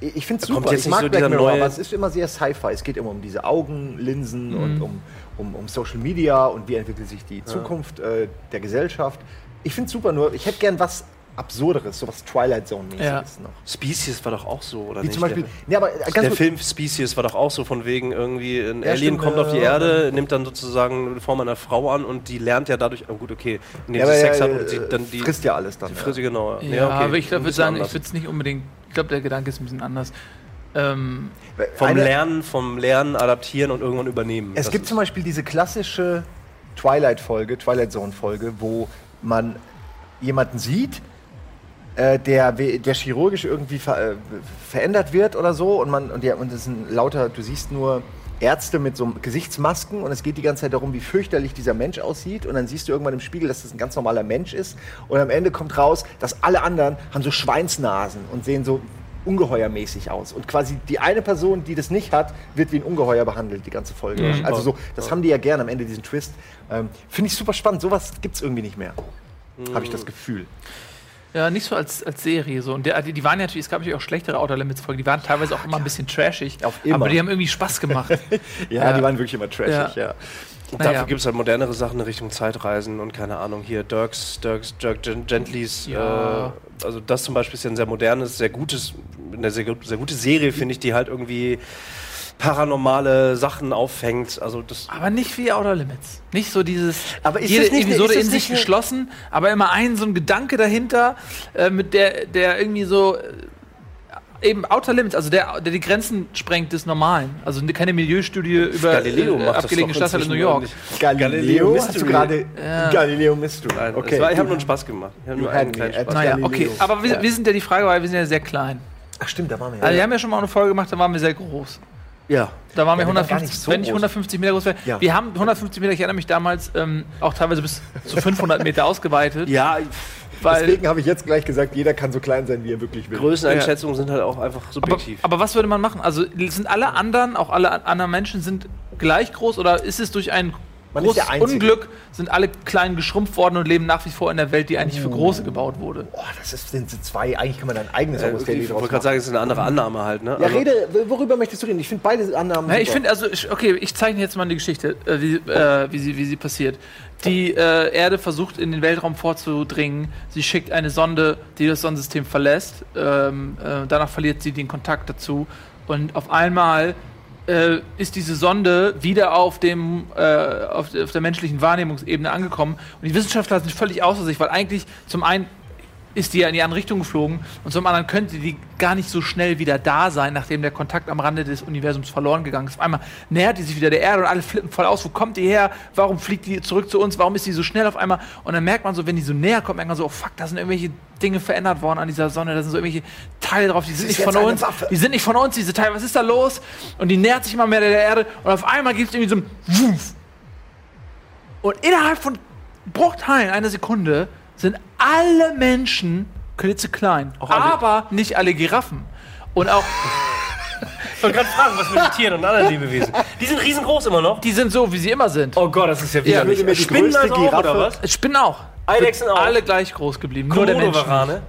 Ich finde es super. jetzt Ich nicht mag so Black Mirror, neue- aber es ist immer sehr Sci-Fi. Es geht immer um diese Augenlinsen Mhm. und um, um, um Social Media und wie entwickelt sich die Zukunft äh, der Gesellschaft. Ich finde es super, nur ich hätte gern was Absurderes, sowas Twilight Zone-mäßiges Ja. noch. Species war doch auch so, oder Wie nicht? zum Beispiel, der, nee, aber ganz der Film Species war doch auch so von wegen irgendwie ein Ja, Alien stimmt, kommt auf die äh, Erde, nimmt dann sozusagen die Form einer Frau an und die lernt ja dadurch, oh gut, okay, indem ja, sie Sex hat und sie äh, dann die frisst ja alles dann. die ja. Frisst, genau. Ja, aber ich glaube, würde sagen, ich anders. würde es nicht unbedingt. Ich glaube, der Gedanke ist ein bisschen anders. Ähm, vom Eine- Lernen, vom Lernen adaptieren und irgendwann übernehmen. Es Das gibt zum Beispiel diese klassische Twilight-Folge, Twilight Zone-Folge, wo man jemanden sieht, äh, der, der chirurgisch irgendwie ver, äh, verändert wird oder so und man und, ja, und es sind lauter, du siehst nur Ärzte mit so Gesichtsmasken und es geht die ganze Zeit darum, wie fürchterlich dieser Mensch aussieht und dann siehst du irgendwann im Spiegel, dass das ein ganz normaler Mensch ist und am Ende kommt raus, dass alle anderen haben so Schweinsnasen und sehen so ungeheuermäßig aus und quasi die eine Person, die das nicht hat, wird wie ein Ungeheuer behandelt, die ganze Folge. Mhm. Also so, das haben die ja gerne am Ende, diesen Twist. Ähm, Finde ich super spannend, sowas gibt es irgendwie nicht mehr. Habe ich das Gefühl. Ja, nicht so als, als Serie. So. Und der, die, die waren ja natürlich, es gab natürlich auch schlechtere Outer Limits-Folgen, die waren teilweise auch immer ein bisschen trashig. Auf immer. Aber die haben irgendwie Spaß gemacht. [LAUGHS] Ja, Ja. die waren wirklich immer trashig, ja. Ja. Und. Dafür gibt es halt modernere Sachen in Richtung Zeitreisen und keine Ahnung, hier Dirks, Dirks, Dirk Gen- Gentlys. Ja. Äh, also das zum Beispiel ist ja ein sehr modernes, sehr gutes, eine sehr, sehr gute Serie, finde ich, die halt irgendwie paranormale Sachen auffängt. Also das Aber nicht wie Outer Limits. Nicht so dieses. Aber ist jede nicht- Episode in sich geschlossen, aber immer ein so ein Gedanke dahinter, äh, mit der, der irgendwie so. Äh, eben Outer Limits, also der, der die Grenzen sprengt des Normalen. Also keine Milieustudie über Galileo äh, abgelegene Stadtteile in New York. ordentlich. Galileo, hast du Mystery. gerade Ja. Galileo Mystery. Nein, okay. war, ich habe nur einen Spaß gemacht. Ich habe nur einen kleinen Spaß. Naja, Galileo. okay. Aber wir, Ja. wir sind ja die Frage, weil wir sind ja sehr klein. Ach stimmt, da waren wir ja. Also wir haben ja schon mal eine Folge gemacht, da waren wir sehr groß. Ja. Da waren wir Ja, wir waren gar 150, nicht so wenn ich groß. 150 Meter groß wäre. Ja. Wir haben 150 Meter, ich erinnere mich damals, ähm, auch teilweise bis zu 500 [LAUGHS] Meter ausgeweitet. Ja, weil, Deswegen habe ich jetzt gleich gesagt, jeder kann so klein sein, wie er wirklich will. Größeneinschätzungen sind halt auch einfach aber, subjektiv. aber was würde man machen? Also sind alle anderen, auch alle an- anderen Menschen sind gleich groß oder ist es durch ein Man ist großes der Einzige. Unglück, sind alle klein geschrumpft worden und leben nach wie vor in der Welt, die eigentlich für große gebaut wurde? Boah, das ist, sind zwei. Eigentlich kann man da ein eigenes äh, Horus ich Daily wollte gerade sagen, es ist eine andere Annahme halt. Ne? Ja, Also- rede, worüber möchtest du reden? Ich finde beide Annahmen. Ja, ich finde, also, ich- okay, ich zeichne jetzt mal die Geschichte, äh, wie, äh, wie, sie, wie sie passiert. Die äh, Erde versucht in den Weltraum vorzudringen. Sie schickt eine Sonde, die das Sonnensystem verlässt. Ähm, äh, danach verliert sie den Kontakt dazu. Und auf einmal äh, ist diese Sonde wieder auf, dem, äh, auf, auf der menschlichen Wahrnehmungsebene angekommen. Und die Wissenschaftler sind völlig außer sich, weil eigentlich zum einen ist die ja in die andere Richtung geflogen und zum anderen könnte die gar nicht so schnell wieder da sein, nachdem der Kontakt am Rande des Universums verloren gegangen ist. Auf einmal nähert die sich wieder der Erde und alle flippen voll aus. Wo kommt die her? Warum fliegt die zurück zu uns? Warum ist die so schnell auf einmal? Und dann merkt man so, wenn die so näher kommt, merkt man so, oh fuck, da sind irgendwelche Dinge verändert worden an dieser Sonne. Da sind so irgendwelche Teile drauf, die sind nicht von uns. Die sind nicht von uns, diese Teile. Was ist da los? Und die nähert sich immer mehr der Erde und auf einmal gibt es irgendwie so ein Wuff. Und innerhalb von Bruchteilen einer Sekunde sind alle Menschen klitzeklein. alle- aber nicht alle Giraffen. Und auch, [LAUGHS] Ich wollte gerade fragen, was mit den Tieren und anderen Lebewesen. Die sind riesengroß immer noch. die sind so, wie sie immer sind. Oh Gott, das ist ja Ja, widerlich. die Spinnen also auch, oder was? Spinnen auch. Eidechsen auch. Alle gleich groß geblieben. Nur der Mensch. Gleich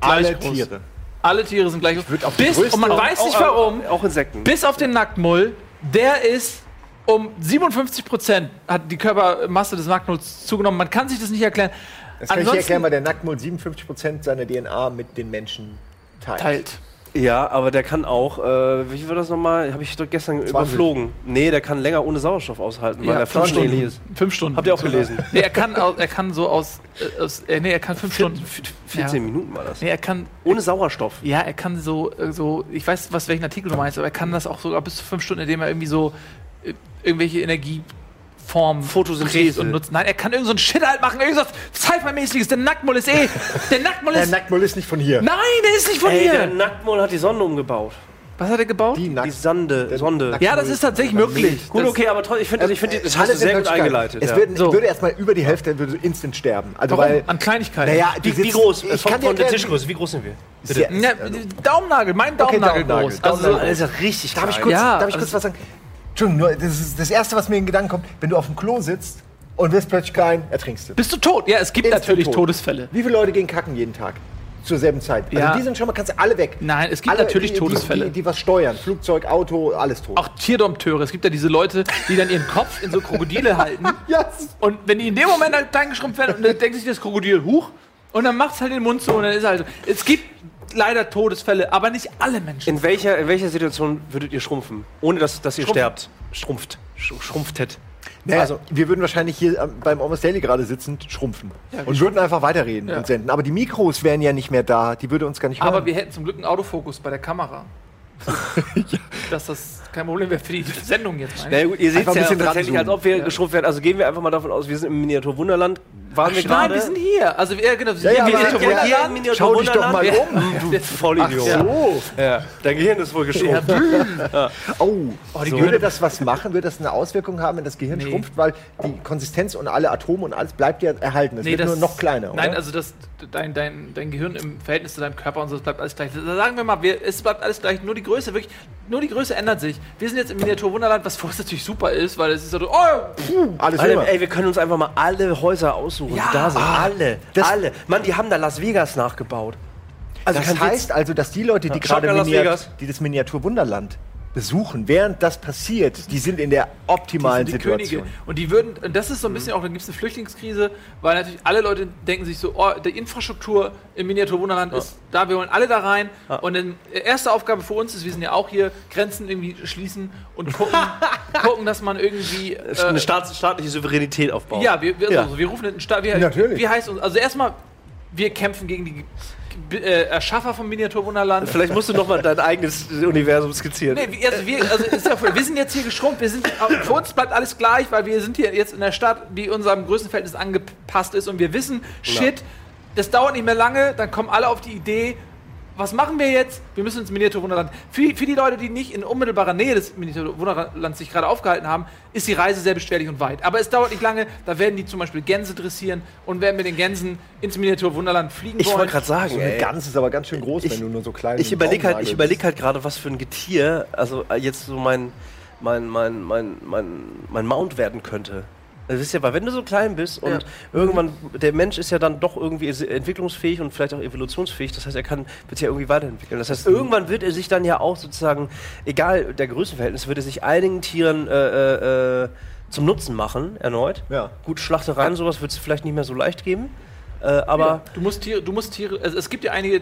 alle groß. Tiere. Alle Tiere sind gleich groß. Bis, und man auch- weiß nicht Auch- warum, Auch Insekten. bis auf den Nacktmull, der ist um 57 Prozent, hat die Körpermasse des Nacktmulls zugenommen. Man kann sich das nicht erklären. Das kann ich dir erklären, weil der Nacktmull 57% seiner DNA mit den Menschen teilt. teilt. Ja, aber der kann auch, äh, wie war das nochmal? Habe ich doch gestern 20. überflogen. Nee, der kann länger ohne Sauerstoff aushalten, weil Ja, er fünf Stunden. ist. Fünf Stunden. Habt ihr auch gelesen? [LAUGHS] Nee, er kann, au- er kann so aus, äh, aus äh, nee, er kann fünf Stunden. 14 Ja. Minuten war das. Nee, er kann, Ohne Sauerstoff. ja, er kann so, äh, so, ich weiß, was welchen Artikel du meinst, aber er kann das auch sogar bis zu fünf Stunden, indem er irgendwie so äh, irgendwelche Energieformen Photosynthese. und nutzt. Nein, er kann irgend so ein Shit halt machen, irgendwas Sci-Fi-mäßiges. Der Nacktmull ist eh, der Nacktmull Der ist, Nacktmull ist nicht von hier. nein, der ist nicht von Ey, der hier. Nacktmull hat die Sonne umgebaut. Was hat er gebaut? Die Die nackt. Sonde. Sonde. ja, das ist tatsächlich möglich. Gut, Das- okay, aber toll, ich finde, ich finde, das hast du Alles in sehr gut eingeleitet. Es ja. wird, So. würde erstmal über die Hälfte würde instant sterben. Also Warum? weil. An Kleinigkeiten. Naja, wie, wie groß? Ich von kann von der Tischgröße, wie groß sind wir? Sehr- Ja, Daumennagel, mein Okay, Daumennagel Daumennagel, groß. Also, Daumennagel. Das ist ja richtig Darf ich kurz, Ja, darf ich kurz also- was sagen? Entschuldigung, nur, das ist das Erste, was mir in den Gedanken kommt, wenn du auf dem Klo sitzt und wirst plötzlich klein, ertrinkst du. bist du tot? Ja, es gibt Instant natürlich tot. Todesfälle. Wie viele Leute gehen kacken jeden Tag? Zur selben Zeit. Also Ja. die sind schon mal, kannst du alle weg. Nein, es gibt alle, natürlich die, die, Todesfälle. Die, die was steuern. Flugzeug, Auto, alles tot. Auch Tierdompteure. Es gibt ja diese Leute, die dann ihren Kopf in so Krokodile halten. [LAUGHS] Ja, das ist- Und wenn die in dem Moment halt klein geschrumpft werden, und dann denkt sich das Krokodil, huch, und dann macht es halt den Mund zu und dann ist halt so. Es gibt leider Todesfälle, aber nicht alle Menschen. In welcher, in welcher Situation würdet ihr schrumpfen? Ohne dass, dass ihr Schrumpfen. sterbt. Schrumpft. Sch schrumpftet. Naja, Also- wir würden wahrscheinlich hier ähm, beim Almost Daily gerade sitzend schrumpfen. und würden einfach weiterreden Ja. und senden. Aber die Mikros wären ja nicht mehr da. Die würde uns gar nicht hören. aber wir hätten zum Glück einen Autofokus bei der Kamera. [LAUGHS] Dass das kein Problem wäre für die Sendung jetzt. Na ich. gut, ihr seht es ein ja bisschen tatsächlich, als ob wir Ja. geschrumpft werden. Also gehen wir einfach mal davon aus, wir sind im Miniatur Wunderland. Waren wir Nein, gerade? wir sind hier. Also, ja, genau, wir sind Ja, ja, hier. aber Wir sind ja, hier ja, im Miniatur Schau dich doch mal um. [LAUGHS] Ja. Vollidiot. Ach So. Ja. Dein Gehirn ist wohl geschrumpft. Oh, die würde Gehirne- das was machen? Würde das eine Auswirkung haben, wenn das Gehirn Nee. schrumpft? Weil die Konsistenz und alle Atome und alles bleibt ja erhalten. Es wird nur noch kleiner, Nein, oder? also das, dein, dein, dein Gehirn im Verhältnis zu deinem Körper und so, das bleibt alles gleich. Sagen wir mal, wir, es bleibt alles gleich, nur die Größe, wirklich, nur die Größe ändert sich. Wir sind jetzt im Miniatur Wunderland, was für uns natürlich super ist, weil es ist so, oh, pfuh, alles Alter, ey, wir können uns einfach mal alle Häuser aussuchen, Ja. die da sind. Ah, alle. das- alle. Mann, die haben da Las Vegas nachgebaut. Also das kein heißt also, dass die Leute, die Ja, gerade Miniat die das Miniatur Wunderland besuchen, während das passiert, die sind in der optimalen die Situation. Könige. Und die würden, und das ist so ein bisschen auch, dann gibt es eine Flüchtlingskrise, weil natürlich alle Leute denken sich so, oh, die Infrastruktur im Miniatur Wunderland ist da, wir wollen alle da rein. Und dann äh, erste Aufgabe für uns ist, wir sind ja auch hier, Grenzen irgendwie schließen und gucken, [LAUGHS] gucken dass man irgendwie. äh, eine Staats staatliche Souveränität aufbauen. Ja, wir, wir, Ja. Also, wir rufen einen Staat. Wie, Natürlich. wie heißt uns? Also erstmal, wir kämpfen gegen die äh, Erschaffer vom Miniaturwunderland. Vielleicht musst du noch mal dein eigenes Universum skizzieren. Nee, also wir, also ist ja voll, wir sind jetzt hier geschrumpft, wir sind, für uns bleibt alles gleich, weil wir sind hier jetzt in der Stadt, die unserem Größenverhältnis angepasst ist und wir wissen, shit, das dauert nicht mehr lange, dann kommen alle auf die Idee, was machen wir jetzt? Wir müssen ins Miniaturwunderland. Für, für die Leute, die nicht in unmittelbarer Nähe des Miniaturwunderlands sich gerade aufgehalten haben, ist die Reise sehr beschwerlich und weit. Aber es dauert nicht lange, da werden die zum Beispiel Gänse dressieren und werden mit den Gänsen ins Miniaturwunderland fliegen Ich wollen. wollte gerade sagen, So eine Gans ist aber ganz schön groß, Ich- wenn du nur so klein ich überlege halt, ich überlege halt gerade, was für ein Getier, also äh, jetzt so mein, mein, mein, mein, mein, mein Mount werden könnte. Das ist ja, weil wenn du so klein bist und Ja. irgendwann, der Mensch ist ja dann doch irgendwie entwicklungsfähig und vielleicht auch evolutionsfähig, das heißt, er kann, wird sich ja irgendwie weiterentwickeln. Das heißt, irgendwann wird er sich dann ja auch sozusagen, egal der Größenverhältnis, wird er sich einigen Tieren äh, äh, äh, zum Nutzen machen, erneut. Ja. Gut, Schlachtereien, sowas wird es vielleicht nicht mehr so leicht geben. Äh, aber Ja, du musst Tiere, du musst Tiere, also es gibt ja einige äh,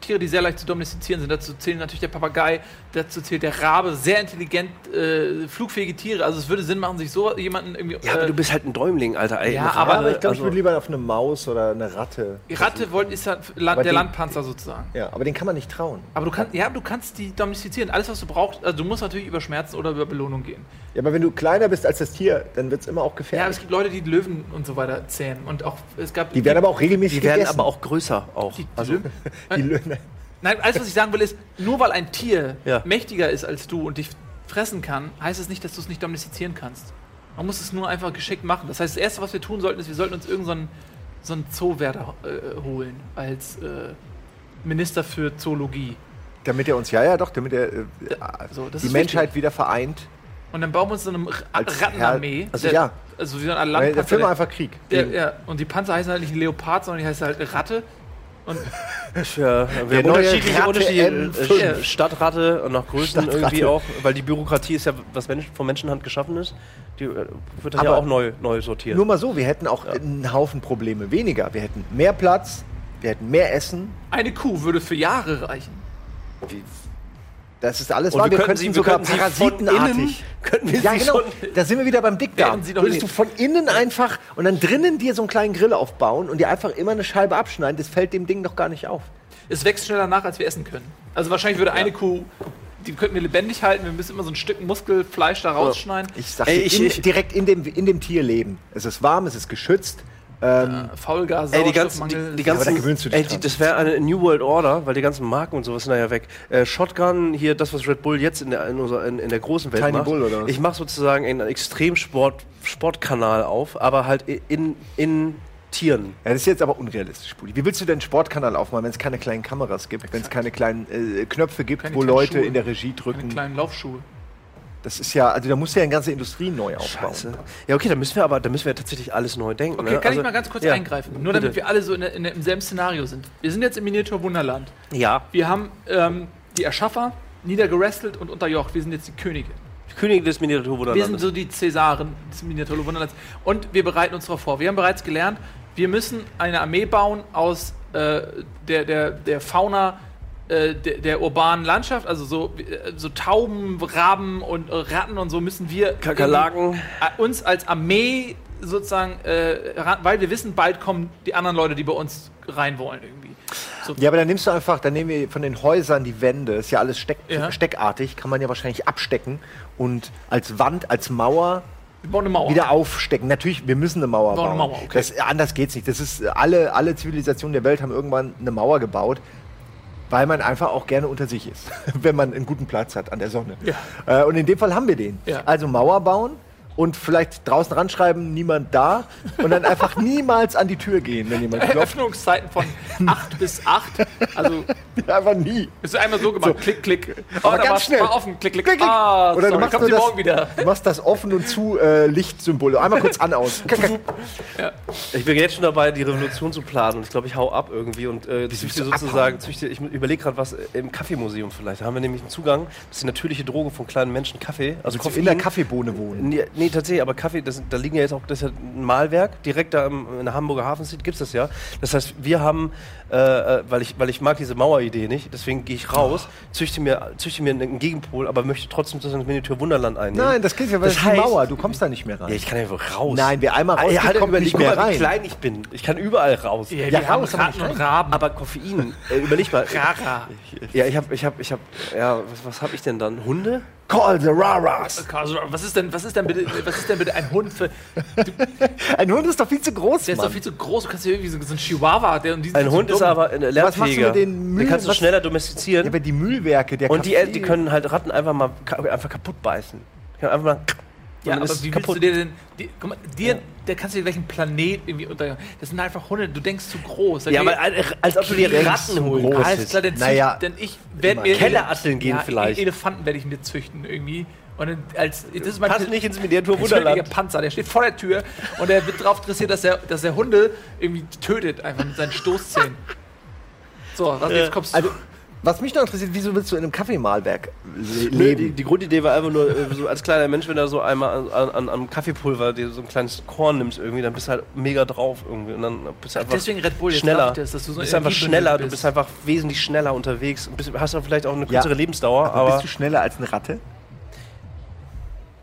Tiere, die sehr leicht zu domestizieren sind. Dazu zählen natürlich der Papagei, dazu zählt der Rabe, sehr intelligent, äh, flugfähige Tiere. Also es würde Sinn machen, sich so jemanden irgendwie. ja, aber äh, du bist halt ein Däumling, Alter. Ey, Ja, aber- Ja, aber ich glaube, ich also- würde lieber auf eine Maus oder eine Ratte. die Ratte wollt, ist ja Land, der die- Landpanzer sozusagen. Ja, aber den kann man nicht trauen. Aber du kannst, ja, du kannst die domestizieren. Alles, was du brauchst, also du musst natürlich über Schmerzen oder über Belohnung gehen. Ja, aber wenn du kleiner bist als das Tier, dann wird es immer auch Ja, gefährlich. aber es gibt Leute, die Löwen und so weiter zähmen. Und auch, es gab. die werden aber auch regelmäßig Die werden gegessen. aber auch größer auch. Die- die also, Löwen- [LAUGHS] die Löhne. Nein, alles, was ich sagen will, ist, nur weil ein Tier Ja. mächtiger ist als du und dich fressen kann, heißt es nicht, dass du es nicht domestizieren kannst. Man muss es nur einfach geschickt machen. Das heißt, das Erste, was wir tun sollten, ist, wir sollten uns irgendeinen so einen Zoowärter äh, holen als äh, Minister für Zoologie. Damit er uns, ja, ja, doch, damit er äh, so, die Menschheit wieder vereint. Und dann bauen wir uns so eine Rattenarmee. Also Der- ja. Also wie so ein Weil der. Film der- einfach Krieg. Ja, Gegen- ja, und die Panzer heißen halt nicht Leopard, sondern die heißen halt Ratte. Und [LAUGHS] Ja, wir haben neue unterschiedliche, Ratte unterschiedliche M5. äh, Stadtratte und nach Größen Stadtratte. irgendwie auch, weil die Bürokratie ist ja, was Mensch, von Menschenhand geschaffen ist, die äh, wird dann ja auch neu, neu sortiert. Nur mal so, wir hätten auch einen Haufen Probleme weniger. Wir hätten mehr Platz, wir hätten mehr Essen. eine Kuh würde für Jahre reichen. Das ist alles Und wahr. wir Wir, könnten sie- wir sogar könnten innen- parasitenartig. könnten wir ja, sie genau. schon- Da sind wir wieder beim Dickdarm. Würdest du von innen einfach und dann drinnen dir so einen kleinen Grill aufbauen und dir einfach immer eine Scheibe abschneiden, das fällt dem Ding doch gar nicht auf. Es wächst schneller nach, als wir essen können. Also wahrscheinlich würde eine Kuh, die könnten wir lebendig halten, wir müssen immer so ein Stück Muskelfleisch da rausschneiden. Ich sag Ey, dir, ich- in, ich- direkt in dem, in dem Tier leben. Es ist warm, es ist geschützt Ähm, Faulgas, Ey, die ganzen, die, die aber da ganzen, gewöhnst du dich ey, die, dran. das wäre eine New World Order, weil die ganzen Marken und sowas sind da ja weg. Äh, Shotgun, hier das, was Red Bull jetzt in der, in, unserer, in, in der großen Welt Tiny macht. Bull oder was? Ich mache sozusagen einen Extremsport Sportkanal auf, aber halt in, in Tieren. ja, das ist jetzt aber unrealistisch, Pudi. Wie willst du denn einen Sportkanal aufmachen, wenn es keine kleinen Kameras gibt, wenn es keine kleinen äh, Knöpfe gibt, Keine wo Leute Schuhe. in der Regie Keine drücken? kleinen Laufschuhe. Das ist ja, also da musst du ja eine ganze Industrie neu aufbauen. Scheiße. Ja, okay, dann müssen wir aber, dann müssen wir tatsächlich alles neu denken. Okay, ne? kann Also- ich mal ganz kurz ja. eingreifen? Nur damit Bitte. wir alle so in, in, im selben Szenario sind. Wir sind jetzt im Miniatur Wunderland. Ja, Wir haben ähm, die Erschaffer niedergerestelt und unterjocht. Wir sind jetzt die Könige. Könige des Wir sind so die Cäsaren des Miniatur Wunderlands. Und wir bereiten uns darauf vor. Wir haben bereits gelernt, wir müssen eine Armee bauen aus äh, der, der, der Fauna äh, der, der urbanen Landschaft, also so, äh, so Tauben, Raben und äh, Ratten und so müssen wir Kakerlaken. äh, uns als Armee sozusagen, weil wir wissen, bald kommen die anderen Leute, die bei uns rein wollen irgendwie. So, Ja, aber dann nimmst du einfach, dann nehmen wir von den Häusern die Wände, ist ja alles steck, Ja. steckartig, kann man ja wahrscheinlich abstecken und als Wand, als Mauer wir bauen eine Mauer. wieder aufstecken. Natürlich, wir müssen eine Mauer Bauen bauen. eine Mauer, okay. das, anders geht's nicht. Das ist alle, alle Zivilisationen der Welt haben irgendwann eine Mauer gebaut, weil man einfach auch gerne unter sich ist, [LAUGHS] wenn man einen guten Platz hat an der Sonne. Ja. Äh, und in dem Fall haben wir den. Ja. Also Mauer bauen und vielleicht draußen ranschreiben, niemand da und dann einfach [LAUGHS] niemals an die Tür gehen, wenn jemand klopft. Öffnungszeiten von 8 bis 8. Also [LAUGHS] einfach nie. Es ist einmal so gemacht, klick, klick. Oh, Aber da ganz schnell. War offen, klick, klick. Klick, klick. Ah, Oder du sorry, machst, kommt das, morgen wieder. du machst das Offen und zu äh, Lichtsymbol. Einmal kurz an aus. Kack. Ich bin jetzt schon dabei, die Revolution zu planen. Und ich glaube, ich hau ab irgendwie und äh, züchte du sozusagen, züchte, ich überlege gerade was äh, im Kaffeemuseum vielleicht. Da haben wir nämlich einen Zugang. Das ist die natürliche Droge von kleinen Menschen, Kaffee. Also Willst du in der Kaffeebohne wohnen. Nee, nee, tatsächlich, aber Kaffee, das, da liegen ja jetzt auch, das ist ja ein Malwerk, direkt da im, in der Hamburger Hafen gibt es das ja. Das heißt, wir haben, äh, äh, weil, ich, weil ich mag diese Maueridee nicht, deswegen gehe ich raus, züchte mir, züchte mir einen Gegenpol, aber möchte trotzdem sozusagen das Miniatur Wunderland einnehmen. Nein, das geht ja, weil Das das, ist die heißt- Mauer. Du kommst da nicht mehr rein. Ja, ich kann ja wohl raus. Nein, wer einmal Ah, rausgeht, ja, halt kommt nicht mehr mal, wie rein. klein ich bin. Ich kann überall raus. Ja, Ja, wir haben raus, aber Ratten und. Raben. Aber Koffein, äh, überleg mal. Rara. Ja, ich hab, ich hab, ich hab, ja, was, was hab ich denn dann? Hunde? Call the Raras. Was ist denn, was ist denn bitte, was ist denn bitte ein Hund für, [LAUGHS] Ein Hund ist doch viel zu groß, der ist Mann. doch viel zu groß, du kannst hier irgendwie so, so ein Chihuahua, der und die sind Ein Hund ist dumm. aber äh, Was machst du lernfähiger. mit den Müll- Den kannst du was- schneller ja, domestizieren. aber die Müllwerke, der und die, Kaffee- die können halt Ratten einfach mal einfach kaputt beißen. Die können einfach mal Ja, aber ist wie es willst du dir denn, die, guck mal, dir, der kannst du dir gleich einen Planet irgendwie unter, das sind einfach Hunde, du denkst zu groß. Ja, aber als ob du dir Ratten kannst. Alles klar, denn, Naja, zücht, denn ich werde mir Kellerasseln gehen ja, vielleicht. Elefanten werde ich mir züchten irgendwie. Und dann als das ist mein Passt nicht ins Miniatur Wunderland. Panzer, der steht vor der Tür und der wird darauf interessiert, dass er, dass er Hunde irgendwie tötet, einfach mit seinen Stoßzähnen. So, was, jetzt kommst du. Also, was mich noch interessiert, wieso willst du in einem Kaffeemalwerk le Nö, die, leben? die Grundidee war einfach nur, äh, so als kleiner Mensch, wenn du so einmal an, an, an, am Kaffeepulver dir so ein kleines Korn nimmst irgendwie, dann bist du halt mega drauf irgendwie. Und dann bist du einfach deswegen Red Bull, jetzt schneller. ich das, dass du so bist einfach schneller, du bist. bist einfach wesentlich schneller unterwegs. Und bist, hast dann vielleicht auch eine Ja. kürzere Lebensdauer, aber aber, bist du schneller als eine Ratte?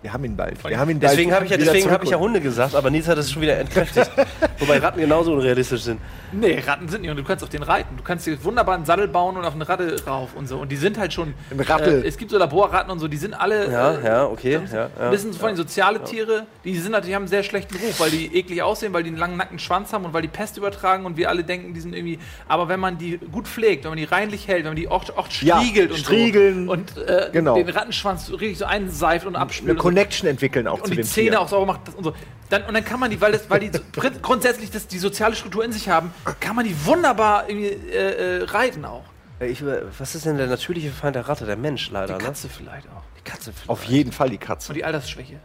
Wir haben ihn bald. Wir haben ihn bald deswegen habe ich, ja, deswegen hab ich ja. Hunde gesagt, aber Nils hat es schon wieder entkräftigt. [LAUGHS] Wobei Ratten genauso unrealistisch sind. Nee, Ratten sind nicht und du kannst auf den reiten. Du kannst dir wunderbar einen Sattel bauen und auf eine Ratte rauf und so. Und die sind halt schon. Ein Rattel. Äh, es gibt so Laborratten und so, die sind alle. Ja, äh, ja, okay. Ja, ja, Ein bisschen vor allem soziale Tiere, die sind natürlich, haben einen sehr schlechten Ruf, weil die eklig aussehen, weil die einen langen nackten Schwanz haben und weil die Pest übertragen und wir alle denken, die sind irgendwie. Aber wenn man die gut pflegt, wenn man die reinlich hält, wenn man die auch, auch Ja, striegelt und striegeln. so und äh, Genau. den Rattenschwanz richtig so einseift und abspült Eine Connection entwickeln auch und zu die dem Zähne Tier. auch sauber macht und so. Dann, und dann kann man die, weil, das, weil die so [LAUGHS] grundsätzlich das, die soziale Struktur in sich haben, kann man die wunderbar irgendwie äh, äh, reiten auch. Äh, Ich, über- was ist denn der natürliche Feind der Ratte? Der Mensch leider, Die ne? Katze vielleicht auch. Die Katze. vielleicht. Auf jeden Fall die Katze. Und die Altersschwäche.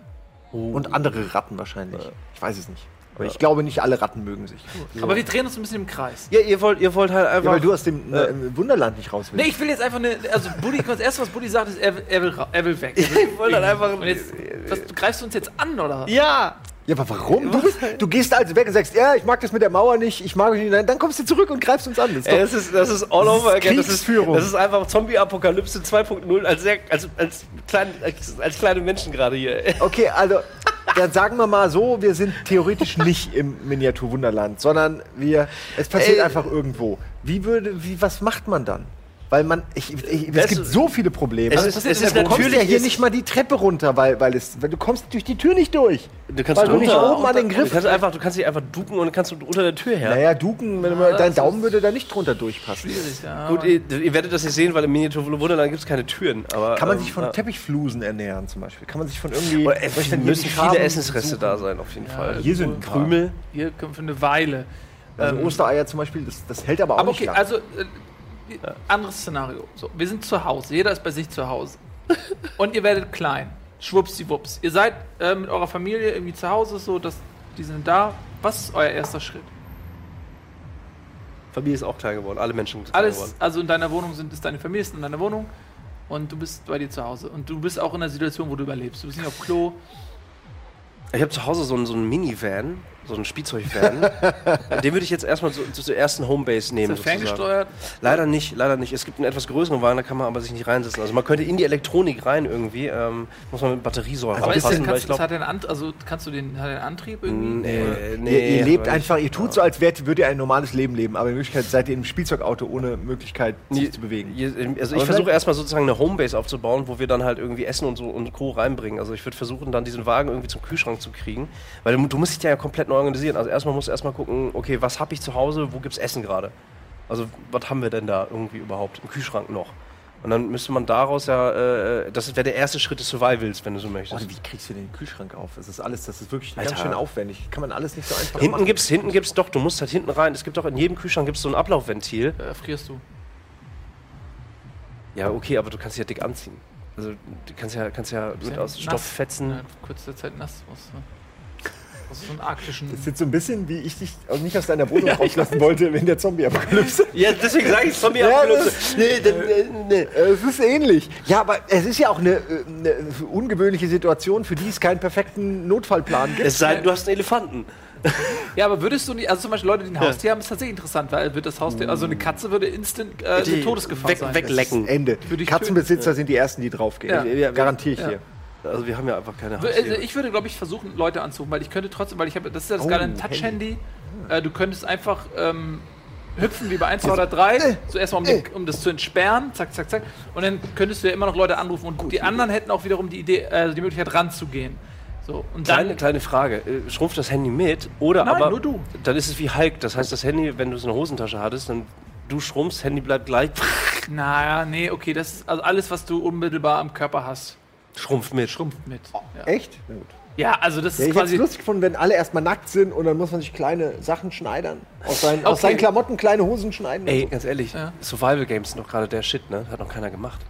Und andere Ratten wahrscheinlich. Ich weiß es nicht. Aber ich glaube, nicht alle Ratten mögen sich. Aber wir drehen uns ein bisschen im Kreis. Ja, ihr wollt, ihr wollt halt einfach. Ja, weil du aus dem äh, Wunderland nicht raus willst. Nee, ich will jetzt einfach eine. Also, Buddy, das erste, was Buddy sagt, ist, er, will- er, will, er will weg. Will [LAUGHS] Ich wollte halt einfach- Und jetzt, was, greifst du uns jetzt an, oder? ja! Ja, aber warum? Du, bist, du gehst also weg und sagst, ja, ich mag das mit der Mauer nicht, ich mag euch nicht. Dann kommst du zurück und greifst uns an. Das ist Ey, doch- das, ist, das ist all Das over again. Das ist, Kriegsführung. das ist einfach Zombie-Apokalypse 2.0 als, sehr- als, als, klein, als, als kleine Menschen gerade hier. Okay, also dann sagen wir mal so, wir sind theoretisch [LAUGHS] nicht im Miniatur-Wunderland, sondern wir, es passiert Ey. einfach irgendwo. Wie würde, wie, was macht man dann? Weil man, ich, ich, es gibt so viele Probleme. Es Also es ist du kommst natürlich- ja hier nicht mal die Treppe runter, weil, weil, es, weil du kommst durch die Tür nicht durch. Du kannst weil du nicht drunter- oben an den Du Griff. kannst einfach, du kannst dich einfach ducken und dann kannst du unter der Tür her. Naja, duken, wenn du mal, das dein Daumen würde da nicht drunter durchpassen. Schwierig, ja. Gut, ihr, ihr werdet das nicht sehen, weil im Miniatur Wunderland gibt es keine Türen. Aber, Kann man ähm, sich von ja. Teppichflusen ernähren zum Beispiel? Kann man sich von irgendwie... Oder es soll ich denn müssen viele Farben Essensreste suchen? da sein, auf jeden Fall. Hier sind. Krümel. Hier kommt für eine Weile. Also Ähm, Ostereier zum Beispiel, das, das hält aber auch Aber nicht okay, lang. also äh, anderes Szenario. So, wir sind zu Hause, jeder ist bei sich zu Hause. Und ihr werdet klein. Schwuppsdiwupps. Ihr seid äh, mit eurer Familie irgendwie zu Hause, so dass die sind da. Was ist euer erster Schritt? Familie ist auch klein geworden. Alle Menschen sind klein Alles, geworden. also in deiner Wohnung sind, ist deine Familie ist in deiner Wohnung und du bist bei dir zu Hause. Und du bist auch in einer Situation, wo du überlebst. Du bist nicht auf Klo. Ich habe zu Hause so einen, so einen Minivan, so einen Spielzeugvan. [LAUGHS] Den würde ich jetzt erstmal so, so zur ersten Homebase nehmen. Ist der ferngesteuert? Leider nicht, leider nicht. Es gibt einen etwas größeren Wagen, da kann man aber sich nicht reinsetzen. Also man könnte in die Elektronik rein irgendwie, ähm, muss man mit Batteriesäure Aber ist der, aufpassen, weil kannst, ich das glaube... hat den Ant also kannst du den, hat der einen Antrieb irgendwie? Oder- Nee, nee, ihr, ihr lebt einfach, ihr tut so, als wärt, würdet ihr ein normales Leben leben, aber in Wirklichkeit seid ihr im Spielzeugauto ohne Möglichkeit, sich Nie- zu bewegen. Je- Also ich versuche erstmal sozusagen eine Homebase aufzubauen, wo wir dann halt irgendwie Essen und so und Co. reinbringen. Also ich würde versuchen, dann diesen Wagen irgendwie zum Kühlschrank zu kriegen. Weil du, du musst dich ja komplett neu organisieren. Also erstmal musst du erstmal gucken, okay, was habe ich zu Hause, wo gibt's Essen gerade? Also was haben wir denn da irgendwie überhaupt im Kühlschrank noch? Und dann müsste man daraus ja, äh, das wäre der erste Schritt des Survivals, wenn du so Oh, möchtest. wie kriegst du den Kühlschrank auf? Das ist alles, das ist wirklich Alter. ganz schön aufwendig. Kann man alles nicht so einfach Hinten machen. gibt's, hinten gibt's doch, du musst halt hinten rein. Es gibt doch in jedem Kühlschrank gibt's so ein Ablaufventil. Äh, frierst du? Ja, okay, aber du kannst dich ja dick anziehen. Also du kannst ja, kannst ja mit ja aus. Stoff fetzen. Ja, kurze Zeit nass. Was, ne? Aus so einem arktischen. Das ist jetzt so ein bisschen, wie ich dich auch nicht aus deiner Wohnung [LAUGHS] rauslassen wollte in der Zombie-Apokalypse. Ja, deswegen sage ich Zombie Ja, Nee, äh, nee. Es ist ähnlich. Ja, aber es ist ja auch eine, äh, eine ungewöhnliche Situation, für die es keinen perfekten Notfallplan gibt. Es sei denn, du hast einen Elefanten. [LAUGHS] Ja, aber würdest du nicht, also zum Beispiel Leute, die ein Haustier haben, ist tatsächlich interessant, weil wird das Haustier, also eine Katze würde instant äh, Die Todesgefahr weg- sein. weg- lecken. Ende. Katzenbesitzer sind die Ersten, die draufgehen. Ja. Ja, Garantiere ich ja. dir. Also wir haben ja einfach keine Also Haustiere. ich würde, glaube ich, versuchen, Leute anzurufen, weil ich könnte trotzdem, weil ich habe, das ist ja das Oh, geile ein Touch-Handy. Äh, du könntest einfach ähm, hüpfen wie bei 1, 2 oder 3, so erstmal um, den, um das zu entsperren, zack, zack, zack. Und dann könntest du ja immer noch Leute anrufen und die anderen hätten auch wiederum die Idee, äh, die Möglichkeit ranzugehen. So, und dann, Kleine, kleine Frage. Äh, Schrumpft das Handy mit? Oder Nein, aber. nur du. Dann ist es wie Hulk. Das heißt, das Handy, wenn du es in der Hosentasche hattest, dann du schrumpfst, Handy bleibt gleich, naja, nee, okay, das ist also alles, was du unmittelbar am Körper hast, schrumpft mit. schrumpft mit. Ja, Echt? Na gut. ja also das Ja, ist ich quasi. lustig gefunden, wenn alle erstmal nackt sind und dann muss man sich kleine Sachen schneidern. Aus seinen, aus Okay. seinen Klamotten kleine Hosen schneiden. Ey, ganz ehrlich, Ja. Survival Games sind doch gerade der Shit, ne? Hat noch keiner gemacht.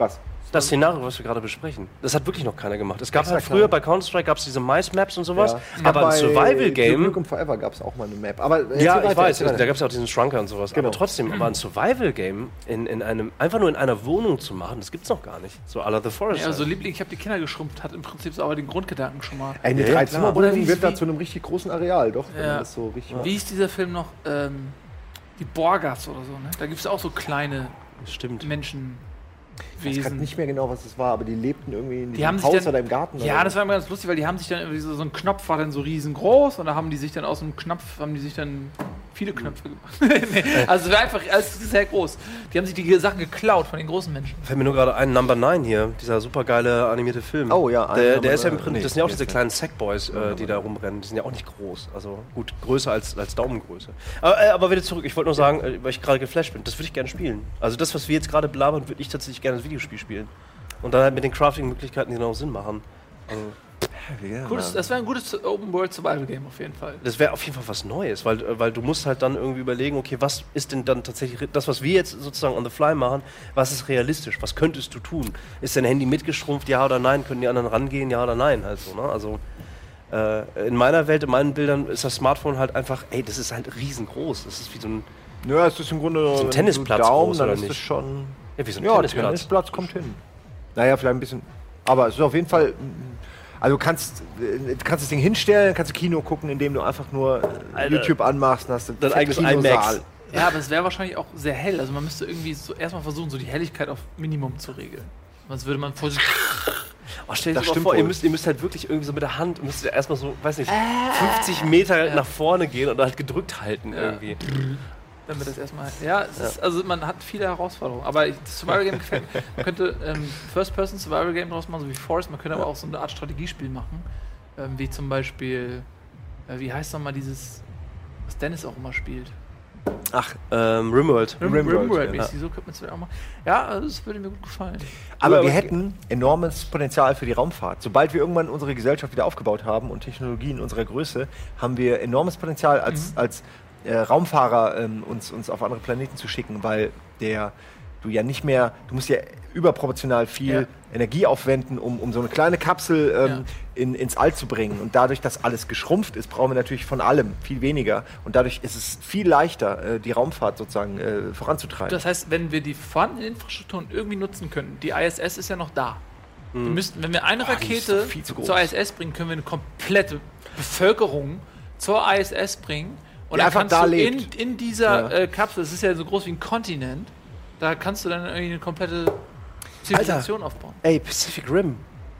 Was? Das Szenario, was wir gerade besprechen, das hat wirklich noch keiner gemacht. Es gab Extra halt früher klein. bei Counter-Strike gab es diese Mice-Maps und sowas, Ja. aber ein Bei Duke Survival-Game. Nukem Forever gab es auch mal eine Map. Aber Ja, weiter, ich weiß, da gab es ja auch diesen Shrunker und sowas. Genau. Aber trotzdem, aber ein Survival-Game in, in einem, einfach nur in einer Wohnung zu machen, das gibt's noch gar nicht. So à la The Forest. Ja, also Liebling, ich habe die Kinder geschrumpft, hat im Prinzip so aber den Grundgedanken schon mal. Eine Ja. Dreizimmerwohnung wird da zu einem richtig großen Areal, doch. Wenn Ja. so richtig Wie ist dieser Film noch? Ähm, die Borgas oder so, ne? Da gibt es auch so kleine Stimmt. Menschenwesen. Ich weiß nicht mehr genau, was es war, aber die lebten irgendwie in Die diesem haben sich Haus dann- oder im Garten. Ja, oder das war immer ganz lustig, weil die haben sich dann irgendwie so, so ein Knopf war dann so riesengroß und da haben die sich dann aus einem Knopf, haben die sich dann viele Knöpfe gemacht. [LAUGHS] nee, also es war einfach alles sehr groß. Die haben sich die Sachen geklaut von den großen Menschen. Fällt mir nur gerade ein, Number 9 hier, dieser super geile animierte Film. Oh ja, der, der ist ja im. Prinzip, Nee, das sind ja auch diese kleinen Sackboys, äh, die da rumrennen. Die sind ja auch nicht groß. Also gut, größer als, als Daumengröße. Aber, äh, aber wieder zurück, ich wollte nur sagen, äh, weil ich gerade geflasht bin, das würde ich gerne spielen. Also das, was wir jetzt gerade belabern, würde ich tatsächlich gerne Videospiel spielen. Und dann halt mit den Crafting-Möglichkeiten, die dann auch Sinn machen. Also, Ja, Gutes, das wäre ein gutes Open World Survival Game auf jeden Fall. das wäre auf jeden Fall was Neues, weil, äh, weil du musst halt dann irgendwie überlegen, okay, was ist denn dann tatsächlich das, was wir jetzt sozusagen on the fly machen, was ist realistisch? Was könntest du tun? Ist dein Handy mitgeschrumpft, ja oder nein? Können die anderen rangehen, ja oder nein? Halt so, ne? Also äh, in meiner Welt, in meinen Bildern ist das Smartphone halt einfach, ey, das ist halt riesengroß. Das ist wie so ein, Ja, es ist im Grunde ein wenn Tennisplatz du Daumen, groß, dann oder ist nicht? das schon. Ja, wie so ein Ja, Tennisplatz. Tennisplatz kommt hin. Naja, vielleicht ein bisschen. Aber es ist auf jeden Fall. Also du kannst, äh, du kannst das Ding hinstellen, kannst du Kino gucken, indem du einfach nur äh, Alter. YouTube anmachst und hast du Dein eigenes IMAX. Ja, aber es wäre wahrscheinlich auch sehr hell. Also man müsste irgendwie so erstmal versuchen, so die Helligkeit auf Minimum zu regeln. Sonst würde man vor sich. [LAUGHS] Oh, stell dir Das mal stimmt vor, ihr müsst, ihr müsst halt wirklich irgendwie so mit der Hand, müsst ihr erstmal so, weiß nicht, 50 Meter nach vorne gehen und halt gedrückt halten irgendwie. Wenn wir das erstmal. Ja, es Ist, also man hat viele Herausforderungen. Aber ich, das Survival Game gefällt mir. Man könnte ähm, First-Person Survival Game draus machen, so wie Forest. Man könnte aber auch so eine Art Strategiespiel machen. Ähm, wie zum Beispiel, äh, wie heißt nochmal dieses, was Dennis auch immer spielt? Ach, ähm, Rimworld. Rim, Rimworld, Rimworld, ja. so könnte man es auch machen. Ja, also das würde mir gut gefallen. Aber aber wir hätten enormes Potenzial für die Raumfahrt. Sobald wir irgendwann unsere Gesellschaft wieder aufgebaut haben und Technologien unserer Größe, haben wir enormes Potenzial Mhm. als, als äh, Raumfahrer ähm, uns, uns auf andere Planeten zu schicken, weil der du ja nicht mehr, du musst ja überproportional viel Ja. Energie aufwenden, um, um so eine kleine Kapsel ähm, Ja. in, ins All zu bringen. Und dadurch, dass alles geschrumpft ist, brauchen wir natürlich von allem viel weniger. Und dadurch ist es viel leichter, äh, die Raumfahrt sozusagen äh, voranzutreiben. Das heißt, wenn wir die vorhandenen Infrastrukturen irgendwie nutzen können, die ISS ist ja noch da. Wir müssten, wenn wir eine ist Rakete zur ISS bringen, können wir eine komplette Bevölkerung zur ISS bringen. Und dann einfach da du in, lebt. in dieser Ja. äh, Kapsel, das ist ja so groß wie ein Kontinent, da kannst du dann irgendwie eine komplette Zivilisation aufbauen. Ey, Pacific Rim.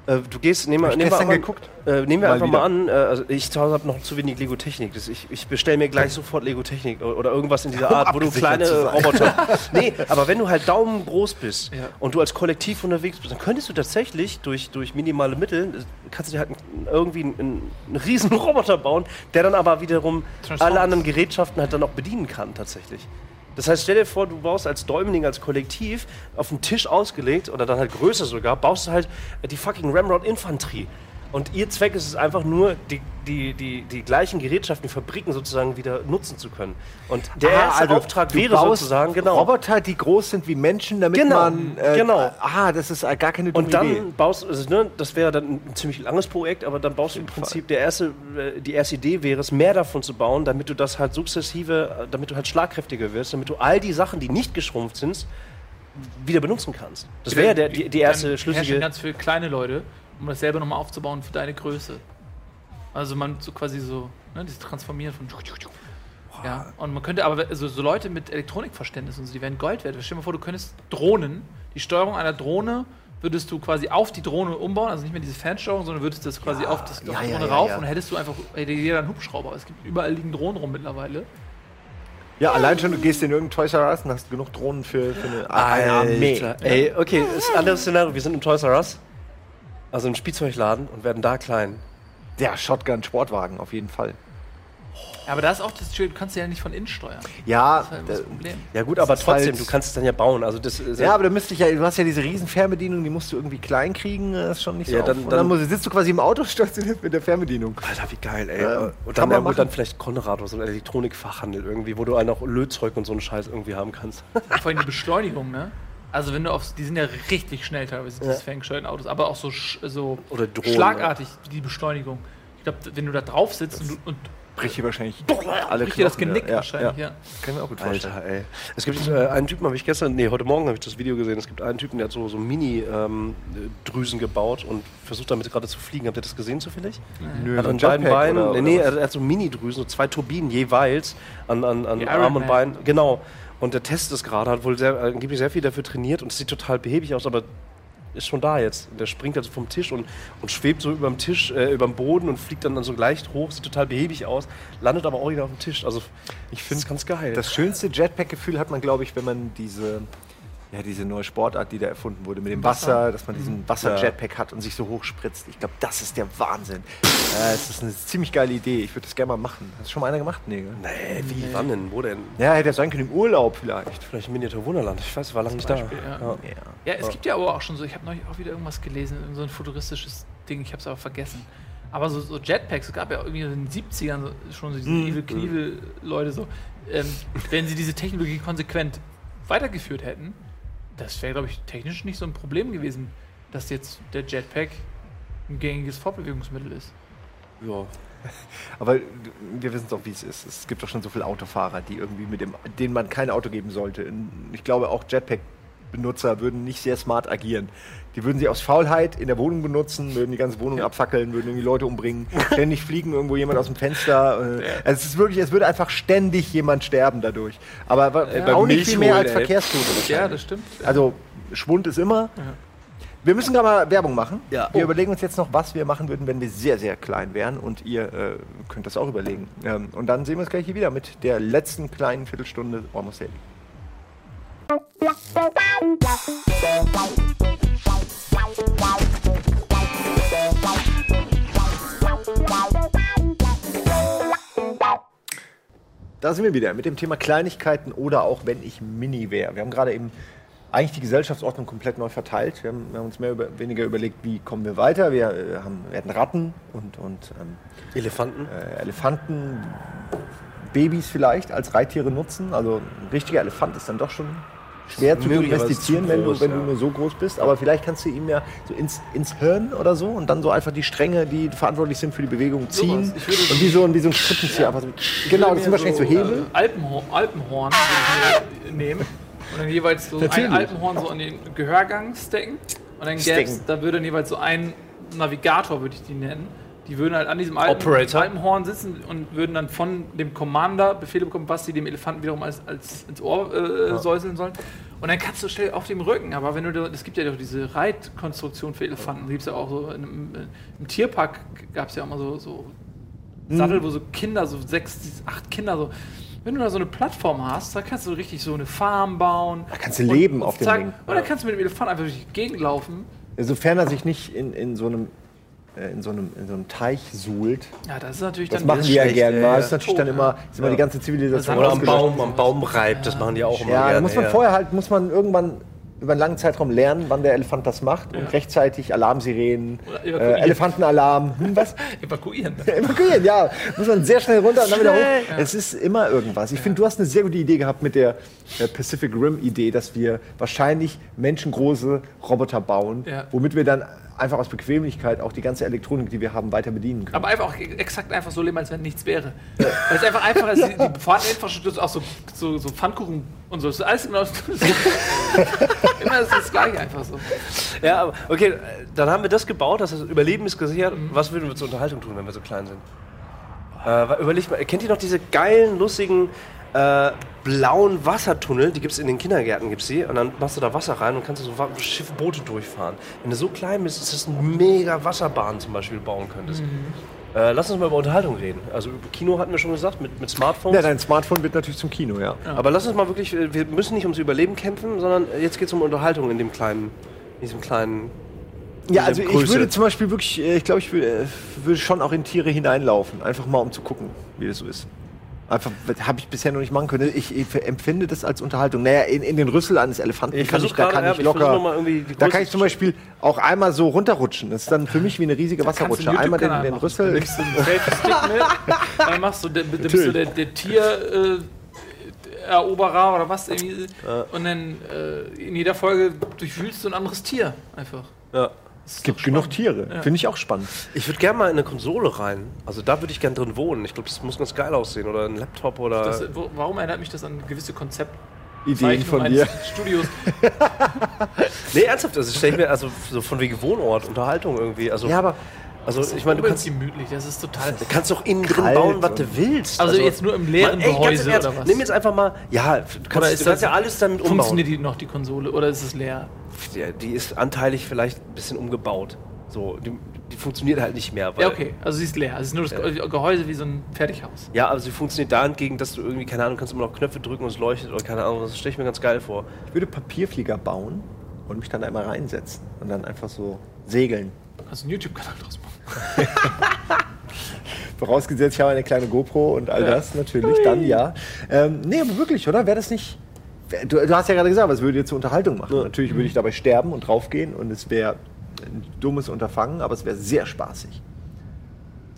Äh, du gehst, nehmen wir, nehmen wir, geguckt. Äh, nehmen wir Mal einfach mal an, äh, also ich zu Hause habe noch zu wenig Lego Technik. Das, ich ich bestelle mir gleich sofort Lego Technik o- oder irgendwas in dieser Art, wo [LAUGHS] du kleine. Roboter. [LAUGHS] nee, aber wenn du halt daumengroß bist Ja. und du als Kollektiv unterwegs bist, dann könntest du tatsächlich durch, durch minimale Mittel, äh, kannst du dir halt irgendwie einen, einen riesen [LAUGHS] Roboter bauen, der dann aber wiederum alle anderen Gerätschaften halt dann auch bedienen kann tatsächlich. Das heißt, stell dir vor, du baust als Däumling, als Kollektiv auf den Tisch ausgelegt oder dann halt größer sogar, baust du halt die fucking Ramrod Infanterie. Und ihr Zweck ist es einfach nur, die, die, die, die gleichen Gerätschaften, die Fabriken sozusagen wieder nutzen zu können. Und der Ah, erste also Auftrag wäre sozusagen, genau. Roboter, die groß sind wie Menschen, damit Genau, man. äh, genau. Ah, das ist äh, gar keine dumme Und dann Idee. baust also, ne, das wäre dann ein ziemlich langes Projekt, aber dann baust du im Prinzip, der erste, äh, die erste Idee wäre es, mehr davon zu bauen, damit du das halt sukzessive, äh, damit du halt schlagkräftiger wirst, damit du all die Sachen, die nicht geschrumpft sind, wieder benutzen kannst. Das wäre der, die, die erste Dann schlüssige. ganz viele kleine Leute, um das selber nochmal aufzubauen für deine Größe. Also man so quasi so, ne, dieses Transformieren von. Ja, und man könnte aber so, so Leute mit Elektronikverständnis und so, die wären Gold wert. Stell dir mal vor, du könntest Drohnen, die Steuerung einer Drohne würdest du quasi auf die Drohne umbauen, also nicht mehr diese Fernsteuerung, sondern würdest das quasi auf, das, auf ja, die ja, Drohne ja, rauf ja. und hättest du einfach hätte jeder einen Hubschrauber. Es gibt überall liegen Drohnen rum mittlerweile. Ja, allein schon, du gehst in irgendein Toys R Us und hast genug Drohnen für, für eine, eine Armee. Ey, okay, das ist ein anderes Szenario. Wir sind im Toys R Us, also im Spielzeugladen und werden da klein. Der Shotgun-Sportwagen, auf jeden Fall. Ja, aber da ist auch das Schöne, du kannst ja nicht von innen steuern. Ja, Das ist halt das da- Problem. Ja gut, aber ist trotzdem, halt- du kannst es dann ja bauen. Also das ist ja, aber da müsste ich ja, du hast ja diese riesen Fernbedienung, die musst du irgendwie klein kriegen, das ist schon nicht so. Ja, auf. dann- und dann dann- musst, sitzt du quasi im Auto [LAUGHS] stationiert mit der Fernbedienung. Alter, wie geil, ey. Ja, und dann, ja, gut, dann vielleicht Konrad oder so ein Elektronikfachhandel irgendwie, wo du auch Lötzeug und so einen Scheiß irgendwie haben kannst. Vor allem die Beschleunigung, ne? Also wenn du auf, die sind ja richtig schnell teilweise, diese Ja. ferngesteuerten Autos, aber auch so, sch, so Oder Drohnen, schlagartig, die Beschleunigung. Ich glaube, wenn du da drauf sitzt und, du- und Bricht hier wahrscheinlich alle bricht dir das Knochen, Genick ja, wahrscheinlich, ja. Ja. Kann ich mir auch gut vorstellen. Alter, ey. Es gibt äh, einen Typen, habe ich gestern, nee, heute Morgen habe ich das Video gesehen. Es gibt einen Typen, der hat so, so Mini-Drüsen gebaut und versucht damit gerade zu fliegen. Habt ihr das gesehen zufällig? Nö, Hat so an beiden Beinen, oder- nee, oder nee, er hat so Mini-Drüsen, so zwei Turbinen jeweils an, an, an Arm und. Bein. Genau. Und der testet es gerade, hat wohl sehr, angeblich sehr viel dafür trainiert und es sieht total behäbig aus, aber ist schon da jetzt. Der springt also vom Tisch und, und schwebt so über dem Tisch, äh, über dem Boden und fliegt dann, dann so leicht hoch, sieht total behäbig aus, landet aber auch wieder auf dem Tisch. Also ich finde es ganz geil. Das schönste Jetpack-Gefühl hat man, glaube ich, wenn man diese, ja, diese neue Sportart, die da erfunden wurde, mit dem Wasser, Wasser. dass man diesen Wasser-Jetpack hat und sich so hoch spritzt. Ich glaube, das ist der Wahnsinn. äh, es ist eine ziemlich geile Idee. Ich würde das gerne mal machen. Hast du schon mal einer gemacht? Nee. gell? nee, wie, wann denn? Wo denn? Ja, hätte ja sein können im Urlaub vielleicht. Vielleicht ein Miniatur Wunderland. Ich weiß, ich war lange nicht da. Ja. Ja. Ja, es gibt ja aber auch schon so, ich habe neulich auch wieder irgendwas gelesen, so ein futuristisches Ding, ich habe es aber vergessen. Aber so, so Jetpacks, es gab ja irgendwie in den 70ern so, schon so diese Mhm. Evil Knievel Leute so. Ähm, wenn sie diese Technologie konsequent weitergeführt hätten, das wäre, glaube ich, technisch nicht so ein Problem gewesen, dass jetzt der Jetpack ein gängiges Fortbewegungsmittel ist. Ja. [LAUGHS] Aber wir wissen doch, wie es ist. Es gibt doch schon so viele Autofahrer, die irgendwie mit dem, denen man kein Auto geben sollte. Ich glaube, auch Jetpack-Benutzer würden nicht sehr smart agieren. Die würden sie aus Faulheit in der Wohnung benutzen, würden die ganze Wohnung abfackeln, würden irgendwie Leute umbringen, [LAUGHS] ständig fliegen irgendwo jemand aus dem Fenster. äh, Also es ist wirklich, es würde einfach ständig jemand sterben dadurch. Aber Äh, auch nicht viel mehr als. Verkehrstote. Ja, das stimmt. Also Schwund ist immer. Wir müssen gerade mal Werbung machen. Ja. Wir Oh. überlegen uns jetzt noch, was wir machen würden, wenn wir sehr, sehr klein wären. Und ihr äh, könnt das auch überlegen. Ähm, und dann sehen wir uns gleich hier wieder mit der letzten kleinen Viertelstunde Almost Daily. Da sind wir wieder mit dem Thema Kleinigkeiten oder auch wenn ich Mini wäre. Wir haben gerade eben eigentlich die Gesellschaftsordnung komplett neu verteilt. Wir haben, wir haben uns mehr oder weniger überlegt, wie kommen wir weiter. Wir, äh, haben, wir hatten Ratten und, und ähm, Elefanten. äh, Elefanten, Babys vielleicht als Reittiere nutzen. Also ein richtiger Elefant ist dann doch schon schwer zu domestizieren, wenn, groß, du, wenn ja. du nur so groß bist. Aber vielleicht kannst du ihm ja so ins, ins Hirn oder so und dann so einfach die Stränge, die verantwortlich sind für die Bewegung, ziehen. Und wie so, ein- wie so ein Strippenzieher. Einfach so, genau, das sind wahrscheinlich so Hebel. Äh, Alpenhorn, Alpenhorn nehmen und dann jeweils so Natürlich. ein Alpenhorn so an den Gehörgang stecken und dann gäbe da würde dann jeweils so ein Navigator, würde ich die nennen. Die würden halt an diesem. Alpenhorn sitzen und würden dann von dem Commander Befehle bekommen, was sie dem Elefanten wiederum als, als ins Ohr äh, säuseln sollen. Und dann kannst du schnell auf dem Rücken, aber wenn du, es gibt ja doch diese Reitkonstruktion für Elefanten, gibt es ja auch so, in, im, im Tierpark gab es ja auch mal so, so Sattel, wo so Kinder, so sechs, acht Kinder so. Wenn du da so eine Plattform hast, da kannst du richtig so eine Farm bauen. Da kannst du leben auf dem Ding. Und dann kannst du mit dem Elefant einfach durch die Gegend laufen. Sofern er sich nicht in, in, so einem, äh, in, so einem, in so einem Teich suhlt. Ja, das ist natürlich Das dann. machen die ja gerne ja, mal. ja. Das ist natürlich dann Tot, immer, ja. ist immer die ganze Zivilisation Oder am. Baum, am Baum reibt, das machen die auch immer Ja, gerne. da muss man ja. vorher halt, muss man irgendwann über einen langen Zeitraum lernen, wann der Elefant das macht und rechtzeitig Alarmsirenen, äh. Elefantenalarm, hm, was? [LAUGHS] Evakuieren. Evakuieren, ja. Muss man sehr schnell runter und dann wieder hoch. Es ist immer irgendwas. Ich finde, du hast eine sehr gute Idee gehabt mit der äh, Pacific Rim Idee, dass wir wahrscheinlich menschengroße Roboter bauen, Ja. womit wir dann einfach aus Bequemlichkeit auch die ganze Elektronik, die wir haben, weiter bedienen können. Aber einfach auch exakt einfach so leben, als wenn nichts wäre. Weil es einfach einfacher ist, die, die vorhandene Infrastruktur ist auch so, so, so Pfannkuchen und so. Das ist alles immer, so, [LAUGHS] immer ist das gleiche einfach so. Ja, aber okay, dann haben wir das gebaut, das Überleben ist gesichert. Mhm. Was würden wir zur Unterhaltung tun, wenn wir so klein sind? Äh, überlegt mal, kennt ihr noch diese geilen, lustigen, äh, blauen Wassertunnel? Die gibt es in den Kindergärten, gibt's die. Und dann machst du da Wasser rein und kannst du so Wa- Schiff, Boote durchfahren. Wenn du so klein bist, ist das eine mega Wasserbahn zum Beispiel bauen könntest. Mhm. Äh, lass uns mal über Unterhaltung reden. Also über Kino hatten wir schon gesagt, mit, mit Smartphones. Ja, dein Smartphone wird natürlich zum Kino, ja. Aber lass uns mal wirklich, äh, wir müssen nicht ums Überleben kämpfen, sondern jetzt geht es um Unterhaltung in dem kleinen, in diesem kleinen. Ja, also ich Größe. würde zum Beispiel wirklich, äh, ich glaube, ich würde, äh, würde schon auch in Tiere hineinlaufen, einfach mal um zu gucken, wie das so ist. Einfach, habe ich bisher noch nicht machen können. Ich, ich empfinde das als Unterhaltung. Naja, in, in den Rüssel eines Elefanten Ich kann ich, da kann ja, ich ich locker, die da kann ich zum zu- Beispiel auch einmal so runterrutschen. Das ist dann für mich wie eine riesige einen Wasserrutsche. Einmal den, den machen. Rüssel. Dann nimmst du einen Selfie-Stick mit, [LAUGHS] dann machst du, dann bist du der, der Tier... Äh, Eroberer oder was irgendwie. Und dann äh, in jeder Folge durchwühlst du ein anderes Tier einfach. Ja. Ist Es gibt genug. Tiere. Ja. Finde ich auch spannend. Ich würde gerne mal in eine Konsole rein. Also da würde ich gerne drin wohnen. Ich glaube, das muss ganz geil aussehen. Oder ein Laptop oder. Das, wo, warum erinnert mich das an gewisse Konzepte? Ideen von dir. [LAUGHS] Studios. [LAUGHS] nee, ernsthaft, also stell ich mir, also so von wegen Wohnort, Unterhaltung irgendwie. Also, Ja, aber also ich meine, du kannst, gemütlich, das ist total. du kannst doch innen drin bauen, was du willst. Also jetzt nur im leeren Mann, ey, Gehäuse im Ernst, oder was? Nimm jetzt einfach mal, ja, du kannst, Oder du ist kannst das- ja alles damit umbauen. Funktioniert die noch, die Konsole, oder ist es leer? Ja, die ist anteilig vielleicht ein bisschen umgebaut. So, die, die funktioniert halt nicht mehr. Weil, Ja, okay, also sie ist leer. Es ist nur das Ge- Gehäuse wie so ein Fertighaus. Ja, aber sie funktioniert da entgegen, dass du irgendwie, keine Ahnung, kannst immer noch Knöpfe drücken und es leuchtet oder keine Ahnung, das stelle ich mir ganz geil vor. ich würde Papierflieger bauen und mich dann einmal reinsetzen und dann einfach so segeln. Also einen YouTube-Kanal draus machen. [LAUGHS] Vorausgesetzt, ich habe eine kleine GoPro und all das natürlich, dann ja. Ähm, nee, aber wirklich, oder? Wäre das nicht. Du, du hast ja gerade gesagt, was würde dir zur Unterhaltung machen? Natürlich würde ich dabei sterben und draufgehen und es wäre ein dummes Unterfangen, aber es wäre sehr spaßig.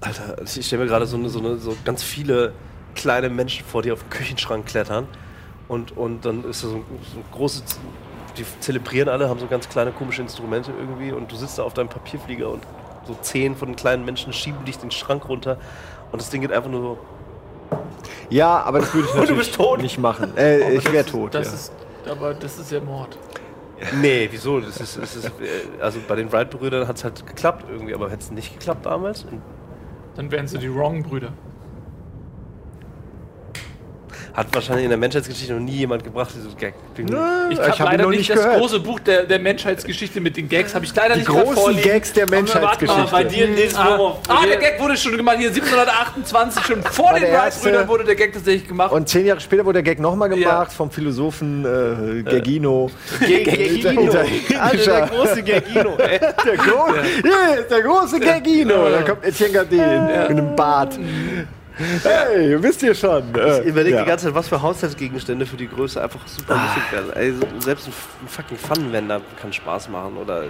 Alter, ich stelle mir gerade so, eine, so, eine, so ganz viele kleine Menschen vor, die auf den Küchenschrank klettern. Und, und dann ist da so ein, so ein großes. Die zelebrieren alle, haben so ganz kleine komische Instrumente irgendwie. Und du sitzt da auf deinem Papierflieger und so zehn von den kleinen Menschen schieben dich den Schrank runter. Und das Ding geht einfach nur so. Ja, aber das würde ich [LAUGHS] du natürlich bist tot. nicht machen. Äh, ich wäre tot. Das ja. ist, aber das ist ja Mord. Nee, wieso? Das ist, das ist, äh, also bei den Wright-Brüdern hat es halt geklappt irgendwie, aber hätte es nicht geklappt damals? Dann wären sie die Wrong-Brüder. Hat wahrscheinlich in der Menschheitsgeschichte noch nie jemand gebracht, dieses Gag. Bin- Ich Ich habe hab leider nicht nicht das gehört. große Buch der, der Menschheitsgeschichte mit den Gags, habe ich leider Die nicht großen vorliegen. Gags der mal, Menschheitsgeschichte. Bei dir, Nils ah, Bohrer. ah, der Gag wurde schon gemacht. Hier 1728, schon vor War den Wright-Brüdern wurde der Gag tatsächlich gemacht. Und zehn Jahre später wurde der Gag nochmal gemacht Ja. vom Philosophen äh, Gergino. Gergino. Italienischer. Alter, der große Gergino. [LAUGHS] ey. Der, Gro yeah, der große Gergino. Da kommt Etienne Gardin mit einem Bart. Hey, wisst ihr schon. Äh, Ich überlege ja. die ganze Zeit, was für Haushaltsgegenstände für die Größe einfach super lustig werden. Also, selbst ein, ein fucking Pfannenwender kann Spaß machen oder äh,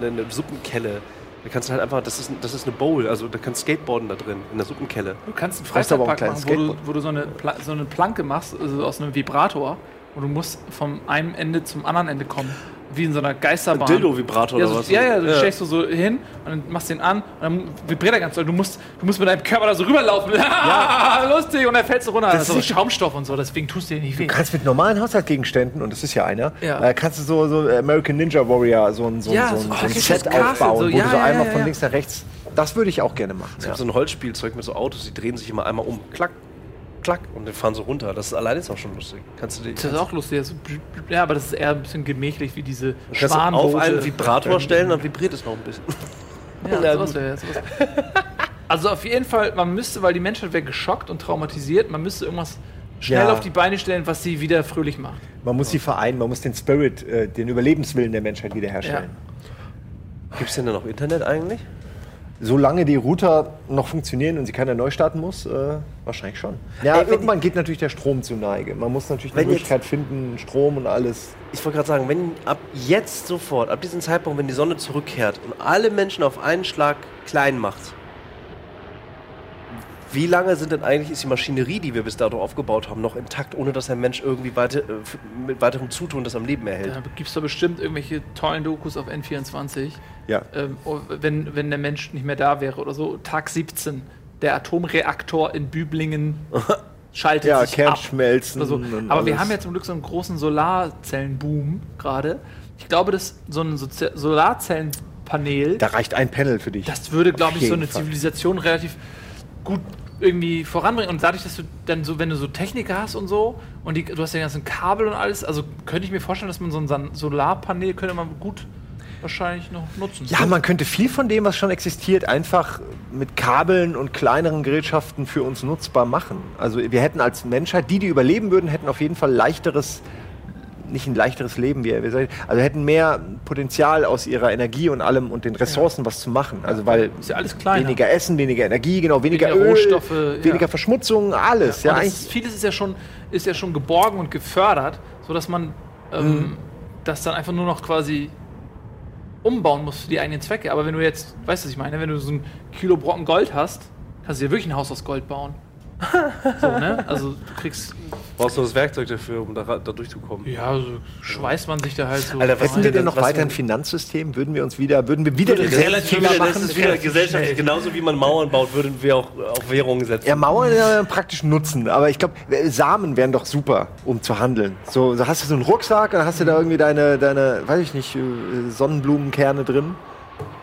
eine, eine Suppenkelle. Da kannst du halt einfach, das ist, das ist eine Bowl, also da kannst Skateboarden da drin, in der Suppenkelle. Du kannst einen Freizeitpark machen, wo du, wo du so, eine Pla so eine Planke machst, also aus einem Vibrator, und du musst vom einen Ende zum anderen Ende kommen. Wie in so einer Geisterbahn. Dildo-Vibrator ja, oder so, was? Ja, ja, du stellst du so hin und dann machst den an und dann vibriert er ganz doll. Du musst, du musst mit deinem Körper da so rüberlaufen. Ja. [LAUGHS] Lustig. Und dann fällst du runter. Das, Das ist so Schaumstoff und so, deswegen tust du dir nicht weh. Du kannst mit normalen Haushaltsgegenständen, und das ist ja einer, Ja. äh, kannst du so, so American Ninja Warrior so ein, so, Ja, so, so- ein, so ein Set aufbauen, so, wo ja, du so ja, einmal ja, von ja. links nach rechts. Das würde ich auch gerne machen. Es Ja. gibt so ein Holzspielzeug mit so Autos, die drehen sich immer einmal um. Klack, klack und dann fahren so runter. Das ist alleine ist auch schon lustig. Kannst du die, Das ist auch lustig. So, ja, aber das ist eher ein bisschen gemächlich wie diese du auf einen Vibrator stellen, dann vibriert es noch ein bisschen. Ja, [LAUGHS] Ja, sowas wäre sowas. Also auf jeden Fall, man müsste, weil die Menschheit wäre geschockt und traumatisiert, man müsste irgendwas schnell Ja. auf die Beine stellen, was sie wieder fröhlich macht. Man muss sie vereinen, man muss den Spirit, äh, den Überlebenswillen der Menschheit wiederherstellen. Gibt es denn da noch Internet eigentlich? Solange die Router noch funktionieren und sie keiner neu starten muss, äh, wahrscheinlich schon. Ja, Ey, irgendwann geht natürlich der Strom zu Neige. Man muss natürlich eine jetzt- Möglichkeit finden, Strom und alles. Ich wollte gerade sagen, wenn ab jetzt sofort, ab diesem Zeitpunkt, wenn die Sonne zurückkehrt und alle Menschen auf einen Schlag klein macht, wie lange sind denn eigentlich ist die Maschinerie, die wir bis dato aufgebaut haben, noch intakt, ohne dass ein Mensch irgendwie weiter, äh, mit weiterem Zutun das am Leben erhält? Da gibt es doch bestimmt irgendwelche tollen Dokus auf N24, Ja. ähm, oh, wenn, wenn der Mensch nicht mehr da wäre oder so. Tag 17, der Atomreaktor in Büblingen [LAUGHS] schaltet Ja, sich Kernschmelzen ab. Und aber wir alles. haben ja zum Glück so einen großen Solarzellenboom gerade. Ich glaube, dass so ein Sozi- Solarzellenpanel Da reicht ein Panel für dich. Das würde, glaube ich, so eine Fall. Zivilisation relativ gut irgendwie voranbringen. Und dadurch, dass du dann so, wenn du so Techniker hast und so, und die, du hast ja die ganzen Kabel und alles, also könnte ich mir vorstellen, dass man so ein Solarpanel könnte man gut wahrscheinlich noch nutzen. Ja, man könnte viel von dem, was schon existiert, einfach mit Kabeln und kleineren Gerätschaften für uns nutzbar machen. Also wir hätten als Menschheit, die, die überleben würden, hätten auf jeden Fall leichteres, nicht ein leichteres Leben, wie wir sagen, also hätten mehr Potenzial aus ihrer Energie und allem und den Ressourcen was zu machen. Also weil ja weniger Essen, weniger Energie, genau, weniger, Weniger Öl, Rohstoffe, ja. weniger Verschmutzung, alles. Ja, ist, vieles ist ja schon ist ja schon geborgen und gefördert, sodass man ähm, das dann einfach nur noch quasi umbauen muss für die eigenen Zwecke. Aber wenn du jetzt, weißt du, was ich meine, wenn du so ein Kilo Brocken Gold hast, kannst du dir wirklich ein Haus aus Gold bauen. [LAUGHS] so, ne? Also du kriegst, Brauchst du das Werkzeug dafür, um da, da durchzukommen? ja, so schweißt man sich da halt so. Alter, was Hätten wir denn noch weiter ein Finanzsystem? Würden wir uns wieder, würden wir wieder Würde relativ wieder- das machen? ist wieder gesellschaftlich. Genauso wie man Mauern baut, würden wir auch auf Währungen setzen. Ja, Mauern ja praktisch nutzen, aber ich glaube, Samen wären doch super, um zu handeln. So, so hast du so einen Rucksack, dann hast du da irgendwie deine, deine, weiß ich nicht, äh, Sonnenblumenkerne drin.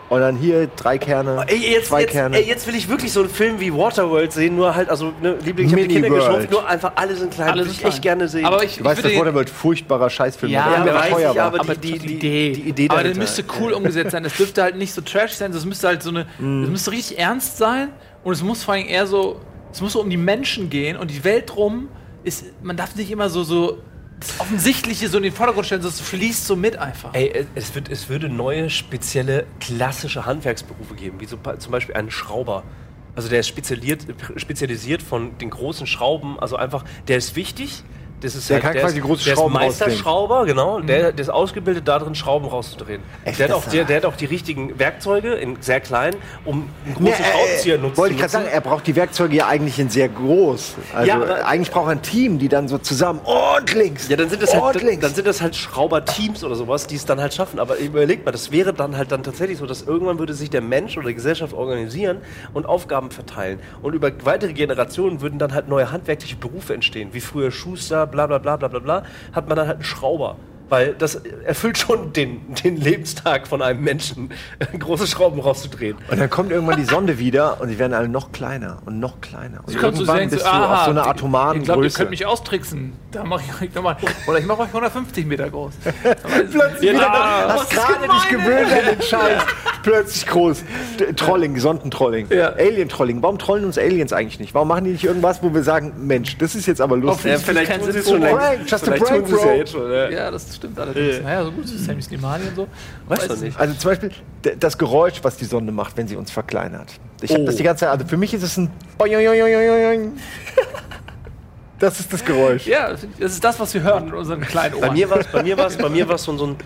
Und dann hier drei Kerne, Ey, jetzt, zwei jetzt, Kerne. ey, jetzt will ich wirklich so einen Film wie Waterworld sehen, nur halt, also, ne, Liebling, ich habe die Kinder geschrumpft, nur einfach alle sind klein, Alle würde ich echt gerne sehen. Aber ich, du weißt, ich das würde Waterworld furchtbarer Scheißfilm Ja, war, der ja, weiß teuer ich, war. aber aber die, die, Idee. die Idee aber das müsste cool umgesetzt sein. Das dürfte halt nicht so trash sein. Das müsste halt so eine. [LAUGHS] Mm. Das müsste richtig ernst sein. Und es muss vor allem eher so. Es muss so um die Menschen gehen und die Welt drum ist. Man darf nicht immer so so das Offensichtliche so in den Vordergrund stellen, es fließt so mit einfach. Ey, es, wird, es würde neue, spezielle, klassische Handwerksberufe geben, wie so, zum Beispiel einen Schrauber. Also der ist spezialisiert, spezialisiert von den großen Schrauben, also einfach, der ist wichtig. Das ist Der kann der quasi ist, große der Schrauben ist Meisterschrauber, genau. Mhm. Der, der ist ausgebildet, darin Schrauben rauszudrehen. Echt, der, hat auch, der, der hat auch die richtigen Werkzeuge, in sehr klein, um einen großen Nee, äh, Schraubenzieher nutzen Wollte ich gerade sagen, er braucht die Werkzeuge ja eigentlich in sehr groß. Also Ja, aber- eigentlich braucht er ein Team, die dann so zusammen und links. Ja, dann sind das halt, dann, links. dann sind das halt Schrauberteams oder sowas, die es dann halt schaffen. Aber überlegt mal, das wäre dann halt dann tatsächlich so, dass irgendwann würde sich der Mensch oder die Gesellschaft organisieren und Aufgaben verteilen. Und über weitere Generationen würden dann halt neue handwerkliche Berufe entstehen, wie früher Schuster, bla bla bla bla bla bla, hat man dann halt einen Schrauber. Weil das erfüllt schon den, den Lebenstag von einem Menschen, [LAUGHS] große Schrauben rauszudrehen. Und dann kommt irgendwann die Sonde wieder und sie werden alle noch kleiner und noch kleiner. Und Sie kommt so irgendwann sehen, bist so, du auf aha, so einer die- atomaren Ich glaube, ihr Größe. könnt mich austricksen. Da mache ich euch nochmal. Oder ich mache euch 150 Meter groß. [LAUGHS] Plötzlich wieder, Ah, hast gerade dich gewöhnt an den Scheiß. [LAUGHS] Plötzlich groß. D- Trolling, Sondentrolling. Ja. Alien-Trolling. Warum trollen uns Aliens eigentlich nicht? Warum machen die nicht irgendwas, wo wir sagen, Mensch, das ist jetzt aber lustig. Ja, vielleicht tun sie es schon längst. Just a Vielleicht prank, tun sie es bro. ja jetzt schon. Ja. Ja, das stimmt allerdings. Naja, so gut ist Sammy Slimani und so. Weiß man nicht. Also zum Beispiel das Geräusch, was die Sonde macht, wenn sie uns verkleinert. Ich habe Oh. das die ganze Zeit, also für mich ist es ein. [LAUGHS] Das ist das Geräusch. Ja, das ist das, was wir hören in unseren kleinen Ohren. Bei mir war es, bei mir war es, bei mir war es so, so ein.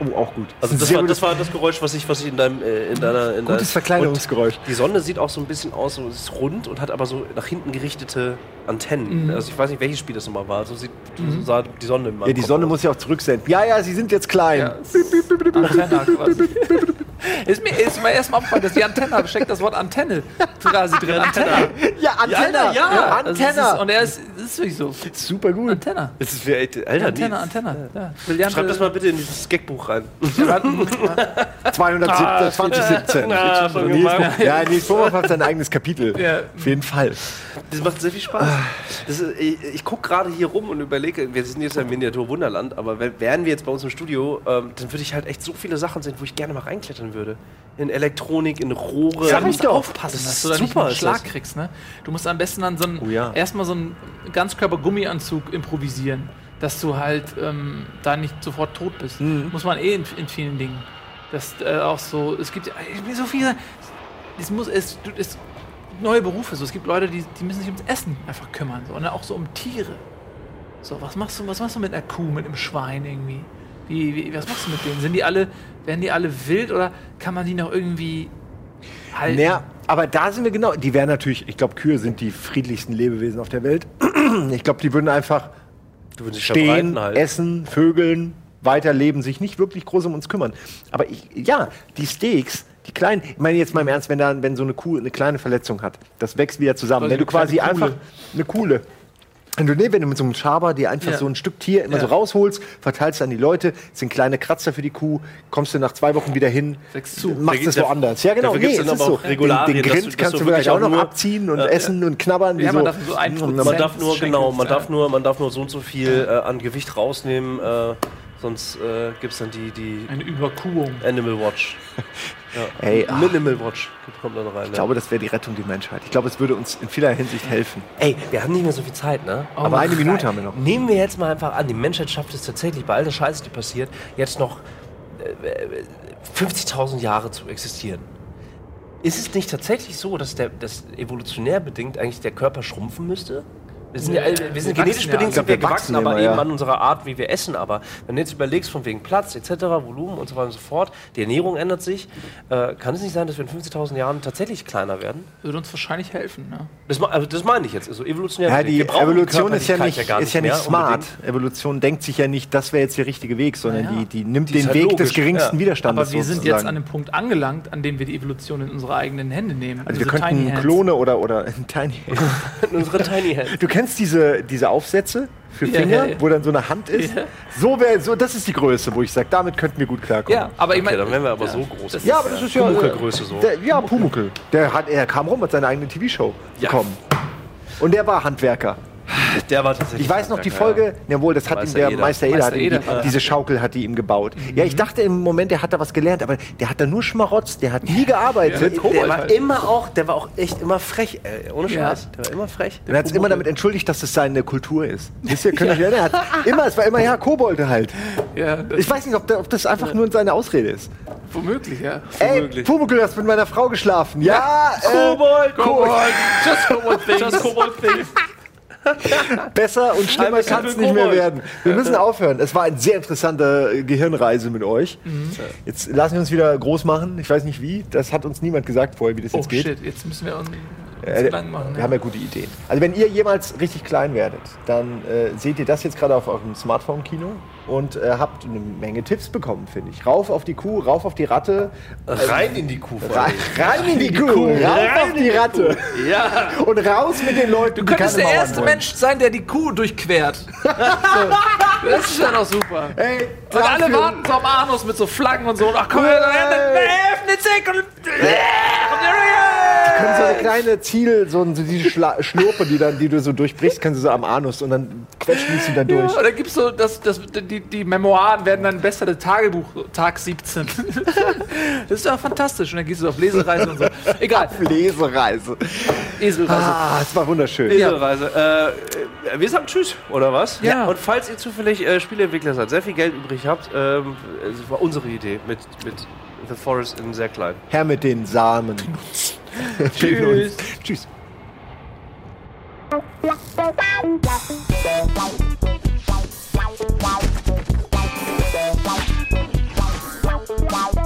Oh, auch gut. Also das war, das war das Geräusch, was ich, was ich in deinem, äh, in deiner, in Gutes deiner- Verkleinerungsgeräusch. Die Sonne sieht auch so ein bisschen aus, so es ist rund und hat aber so nach hinten gerichtete Antennen. Also ich weiß nicht, welches Spiel das nochmal war. So sieht so sah die Sonne immer. Ja, die Sonne muss ja auch zurücksenden. Ja, ja, sie sind jetzt klein. Ja, Antenne. Ist mir, ist mir erstmal aufgefallen, dass die Antenne, steckt das Wort Antenne quasi drin. Antenne. Ja, Antenna. ja, also es ist, Antenna. und er ist, das ist wirklich so. Super gut. Antenne. Das ist wie, Alter, Antenne. Antenne. Ja. Schreib das mal bitte in dieses Gagbuch rein. [LAUGHS] 217, 2017. Ah, schon Nils, gemacht. ja, Nils Bohmhoff hat sein eigenes Kapitel. Ja. Auf jeden Fall. Das macht sehr viel Spaß. Das ist, ich ich gucke gerade hier rum und überlege, wir sind jetzt ja im Miniatur Wunderland, aber wär- wären wir jetzt bei uns im Studio, ähm, dann würde ich halt echt so viele Sachen sehen, wo ich gerne mal reinklettern würde. In Elektronik, in Rohre. Du ich musst doch. aufpassen, Das dass du da nicht super, einen Schlag kriegst. Ne? Du musst am besten dann so einen, Oh ja. erstmal so einen Ganzkörper-Gummianzug improvisieren, dass du halt ähm, da nicht sofort tot bist. Mhm. Muss man eh in, in vielen Dingen. Das äh, auch so, es gibt äh, so viele, es muss, es, es neue Berufe, so. es gibt Leute, die, die müssen sich ums Essen einfach kümmern, so. und auch so um Tiere. So, was machst du, was machst du mit einer Kuh, mit einem Schwein irgendwie? Wie, wie, was machst du mit denen? Sind die alle, werden die alle wild oder kann man die noch irgendwie halten? Naja, aber da sind wir genau. Die wären natürlich, ich glaube, Kühe sind die friedlichsten Lebewesen auf der Welt. [CLEARS THROAT] Ich glaube, die würden einfach stehen, halt. essen, vögeln, weiterleben, sich nicht wirklich groß um uns kümmern. Aber ich, ja, die Steaks, die kleinen, ich meine jetzt mal im Ernst, wenn, da, wenn so eine Kuh eine kleine Verletzung hat, das wächst wieder zusammen. Quasi wenn du quasi Kuhle. einfach eine Kuhle. Wenn du, nee, wenn du mit so einem Schaber dir einfach Ja. so ein Stück Tier immer Ja. so rausholst, verteilst an die Leute, sind kleine Kratzer für die Kuh, kommst du nach zwei Wochen wieder hin, zu. machst es woanders. Ja, genau, dafür nee, es ist so. den, den Grind du- dass kannst du du vielleicht wirklich auch noch nur- abziehen und Ja, essen und knabbern. wie Ja, man so. darf so [LAUGHS] Man darf nur, genau, man darf nur, man darf nur so und so viel äh, an Gewicht rausnehmen, äh, sonst äh, gibt es dann die, die Eine Überkuhung. Animal Watch. [LAUGHS] Ja. Ey, ach. Minimal Watch kommt dann rein. Ich glaube, das wäre die Rettung der Menschheit. Ich glaube, es würde uns in vieler Hinsicht helfen. Ey, wir haben nicht mehr so viel Zeit, ne? Oh, Aber eine. Minute haben wir noch. Nehmen wir jetzt mal einfach an, die Menschheit schafft es tatsächlich, bei all der Scheiße, die passiert, jetzt noch äh, äh, 50.000 Jahre zu existieren. Ist es nicht tatsächlich so, dass der das evolutionär bedingt eigentlich der Körper schrumpfen müsste? Wir sind, ja, Ja, wir sind genetisch ja. bedingt sind wir wir wachsen gewachsen, aber immer, eben ja. an unserer Art, wie wir essen. Aber wenn du jetzt überlegst, von wegen Platz etc., Volumen und so weiter und so fort, die Ernährung ändert sich, äh, kann es nicht sein, dass wir in 50.000 Jahren tatsächlich kleiner werden? Würde uns wahrscheinlich helfen. Ne? Das, also das meine ich jetzt, also evolutionär. Ja, die Evolution ist ja nicht, gar ist ja nicht mehr smart. unbedingt. Evolution denkt sich ja nicht, das wäre jetzt der richtige Weg, sondern Ja, ja. die, die nimmt Die den halt Weg logisch, des geringsten ja. Widerstandes. Aber wir sind sozusagen. jetzt an einem Punkt angelangt, an dem wir die Evolution in unsere eigenen Hände nehmen. Also wir könnten Hands. Klone oder, oder [LAUGHS] Tiny. [LAUGHS] Unsere Tiny Hands. Du kennst diese, diese Aufsätze für Ja, Finger, ja, ja. wo dann so eine Hand ist? Ja. So wäre, so, das ist die Größe, wo ich sage, damit könnten wir gut klarkommen. Ja, aber ich Okay, meine. dann wären wir aber ja, so groß. Ja, aber das ist ja. Pumuckl-Größe so. Der, ja, Pumuckl. Der, hat, er kam rum, hat seine eigene TV-Show Ja. bekommen. Und der war Handwerker. Der war tatsächlich. Ich weiß noch die Folge, jawohl, das hat ihm Meister der Eder. Meister Eder, Meister hat ihm Eder, die, ja. diese Schaukel hat die ihm gebaut. Ja, ich dachte im Moment, der hat da was gelernt, aber der hat da nur Schmarotz, der hat nie gearbeitet. Ja, Der Kobold war halt. immer auch, der war auch echt immer frech, ey. Ohne Ja. Scheiß. Der war immer frech. Und er hat sich immer damit entschuldigt, dass es seine Kultur ist. Wisst ihr, könnt ihr euch erinnern? Er hat [LAUGHS] immer, es war immer, ja, Kobolde halt. Ja, das Ich weiß nicht, ob, der, ob das einfach nur seine Ausrede ist. womöglich, ja. Ey. Pumuckl, du hast mit meiner Frau geschlafen. Ja, äh, Kobold, Kobold. [LAUGHS] Just Kobold Things. Just Kobold Things. [LAUGHS] besser und schlimmer kann es nicht mehr werden. Wir müssen aufhören. Es war eine sehr interessante äh, Gehirnreise mit euch. Mhm. Jetzt lassen wir uns wieder groß machen. Ich weiß nicht wie. Das hat uns niemand gesagt vorher, wie das Oh jetzt geht. shit, jetzt müssen wir. Äh, lang machen. Wir haben ja gute Ideen. Also wenn ihr jemals richtig klein werdet, dann äh, seht ihr das jetzt gerade auf eurem Smartphone-Kino und äh, habt eine Menge Tipps bekommen, finde ich. Rauf auf die Kuh, rauf auf die Ratte, Rein in die Kuh. allem. rein in die Kuh, rauf auf die Ratte Ja. und raus mit den Leuten, Du könntest der erste wollen. Mensch sein, der die Kuh durchquert. [LAUGHS] das ist ja doch super. Ey, Und alle warten so am Anus mit so Flaggen und so. Ach komm, her, öffnet sich und. Können so eine kleine Ziel, so, so diese Schla Schlurpe, die, dann, die du so durchbrichst, kannst du so am Anus und dann quetschen die sie dann durch. Ja, da gibt's so, das, das, die, die Memoiren werden dann besser, das Tagebuch, Tag 17. [LAUGHS] das ist ja fantastisch. Und dann gehst du auf Lesereise und so. Egal, Lesereise. Eselreise. Ah, es war wunderschön. Eselreise. Äh, wir sagen Tschüss, oder was? Ja. Und falls ihr zufällig äh, Spieleentwickler seid, sehr viel Geld übrig habt, ähm, es war unsere Idee mit, mit The Forest in sehr klein. Herr mit den Samen. [LAUGHS] Tschüss. Tschüss. Wow.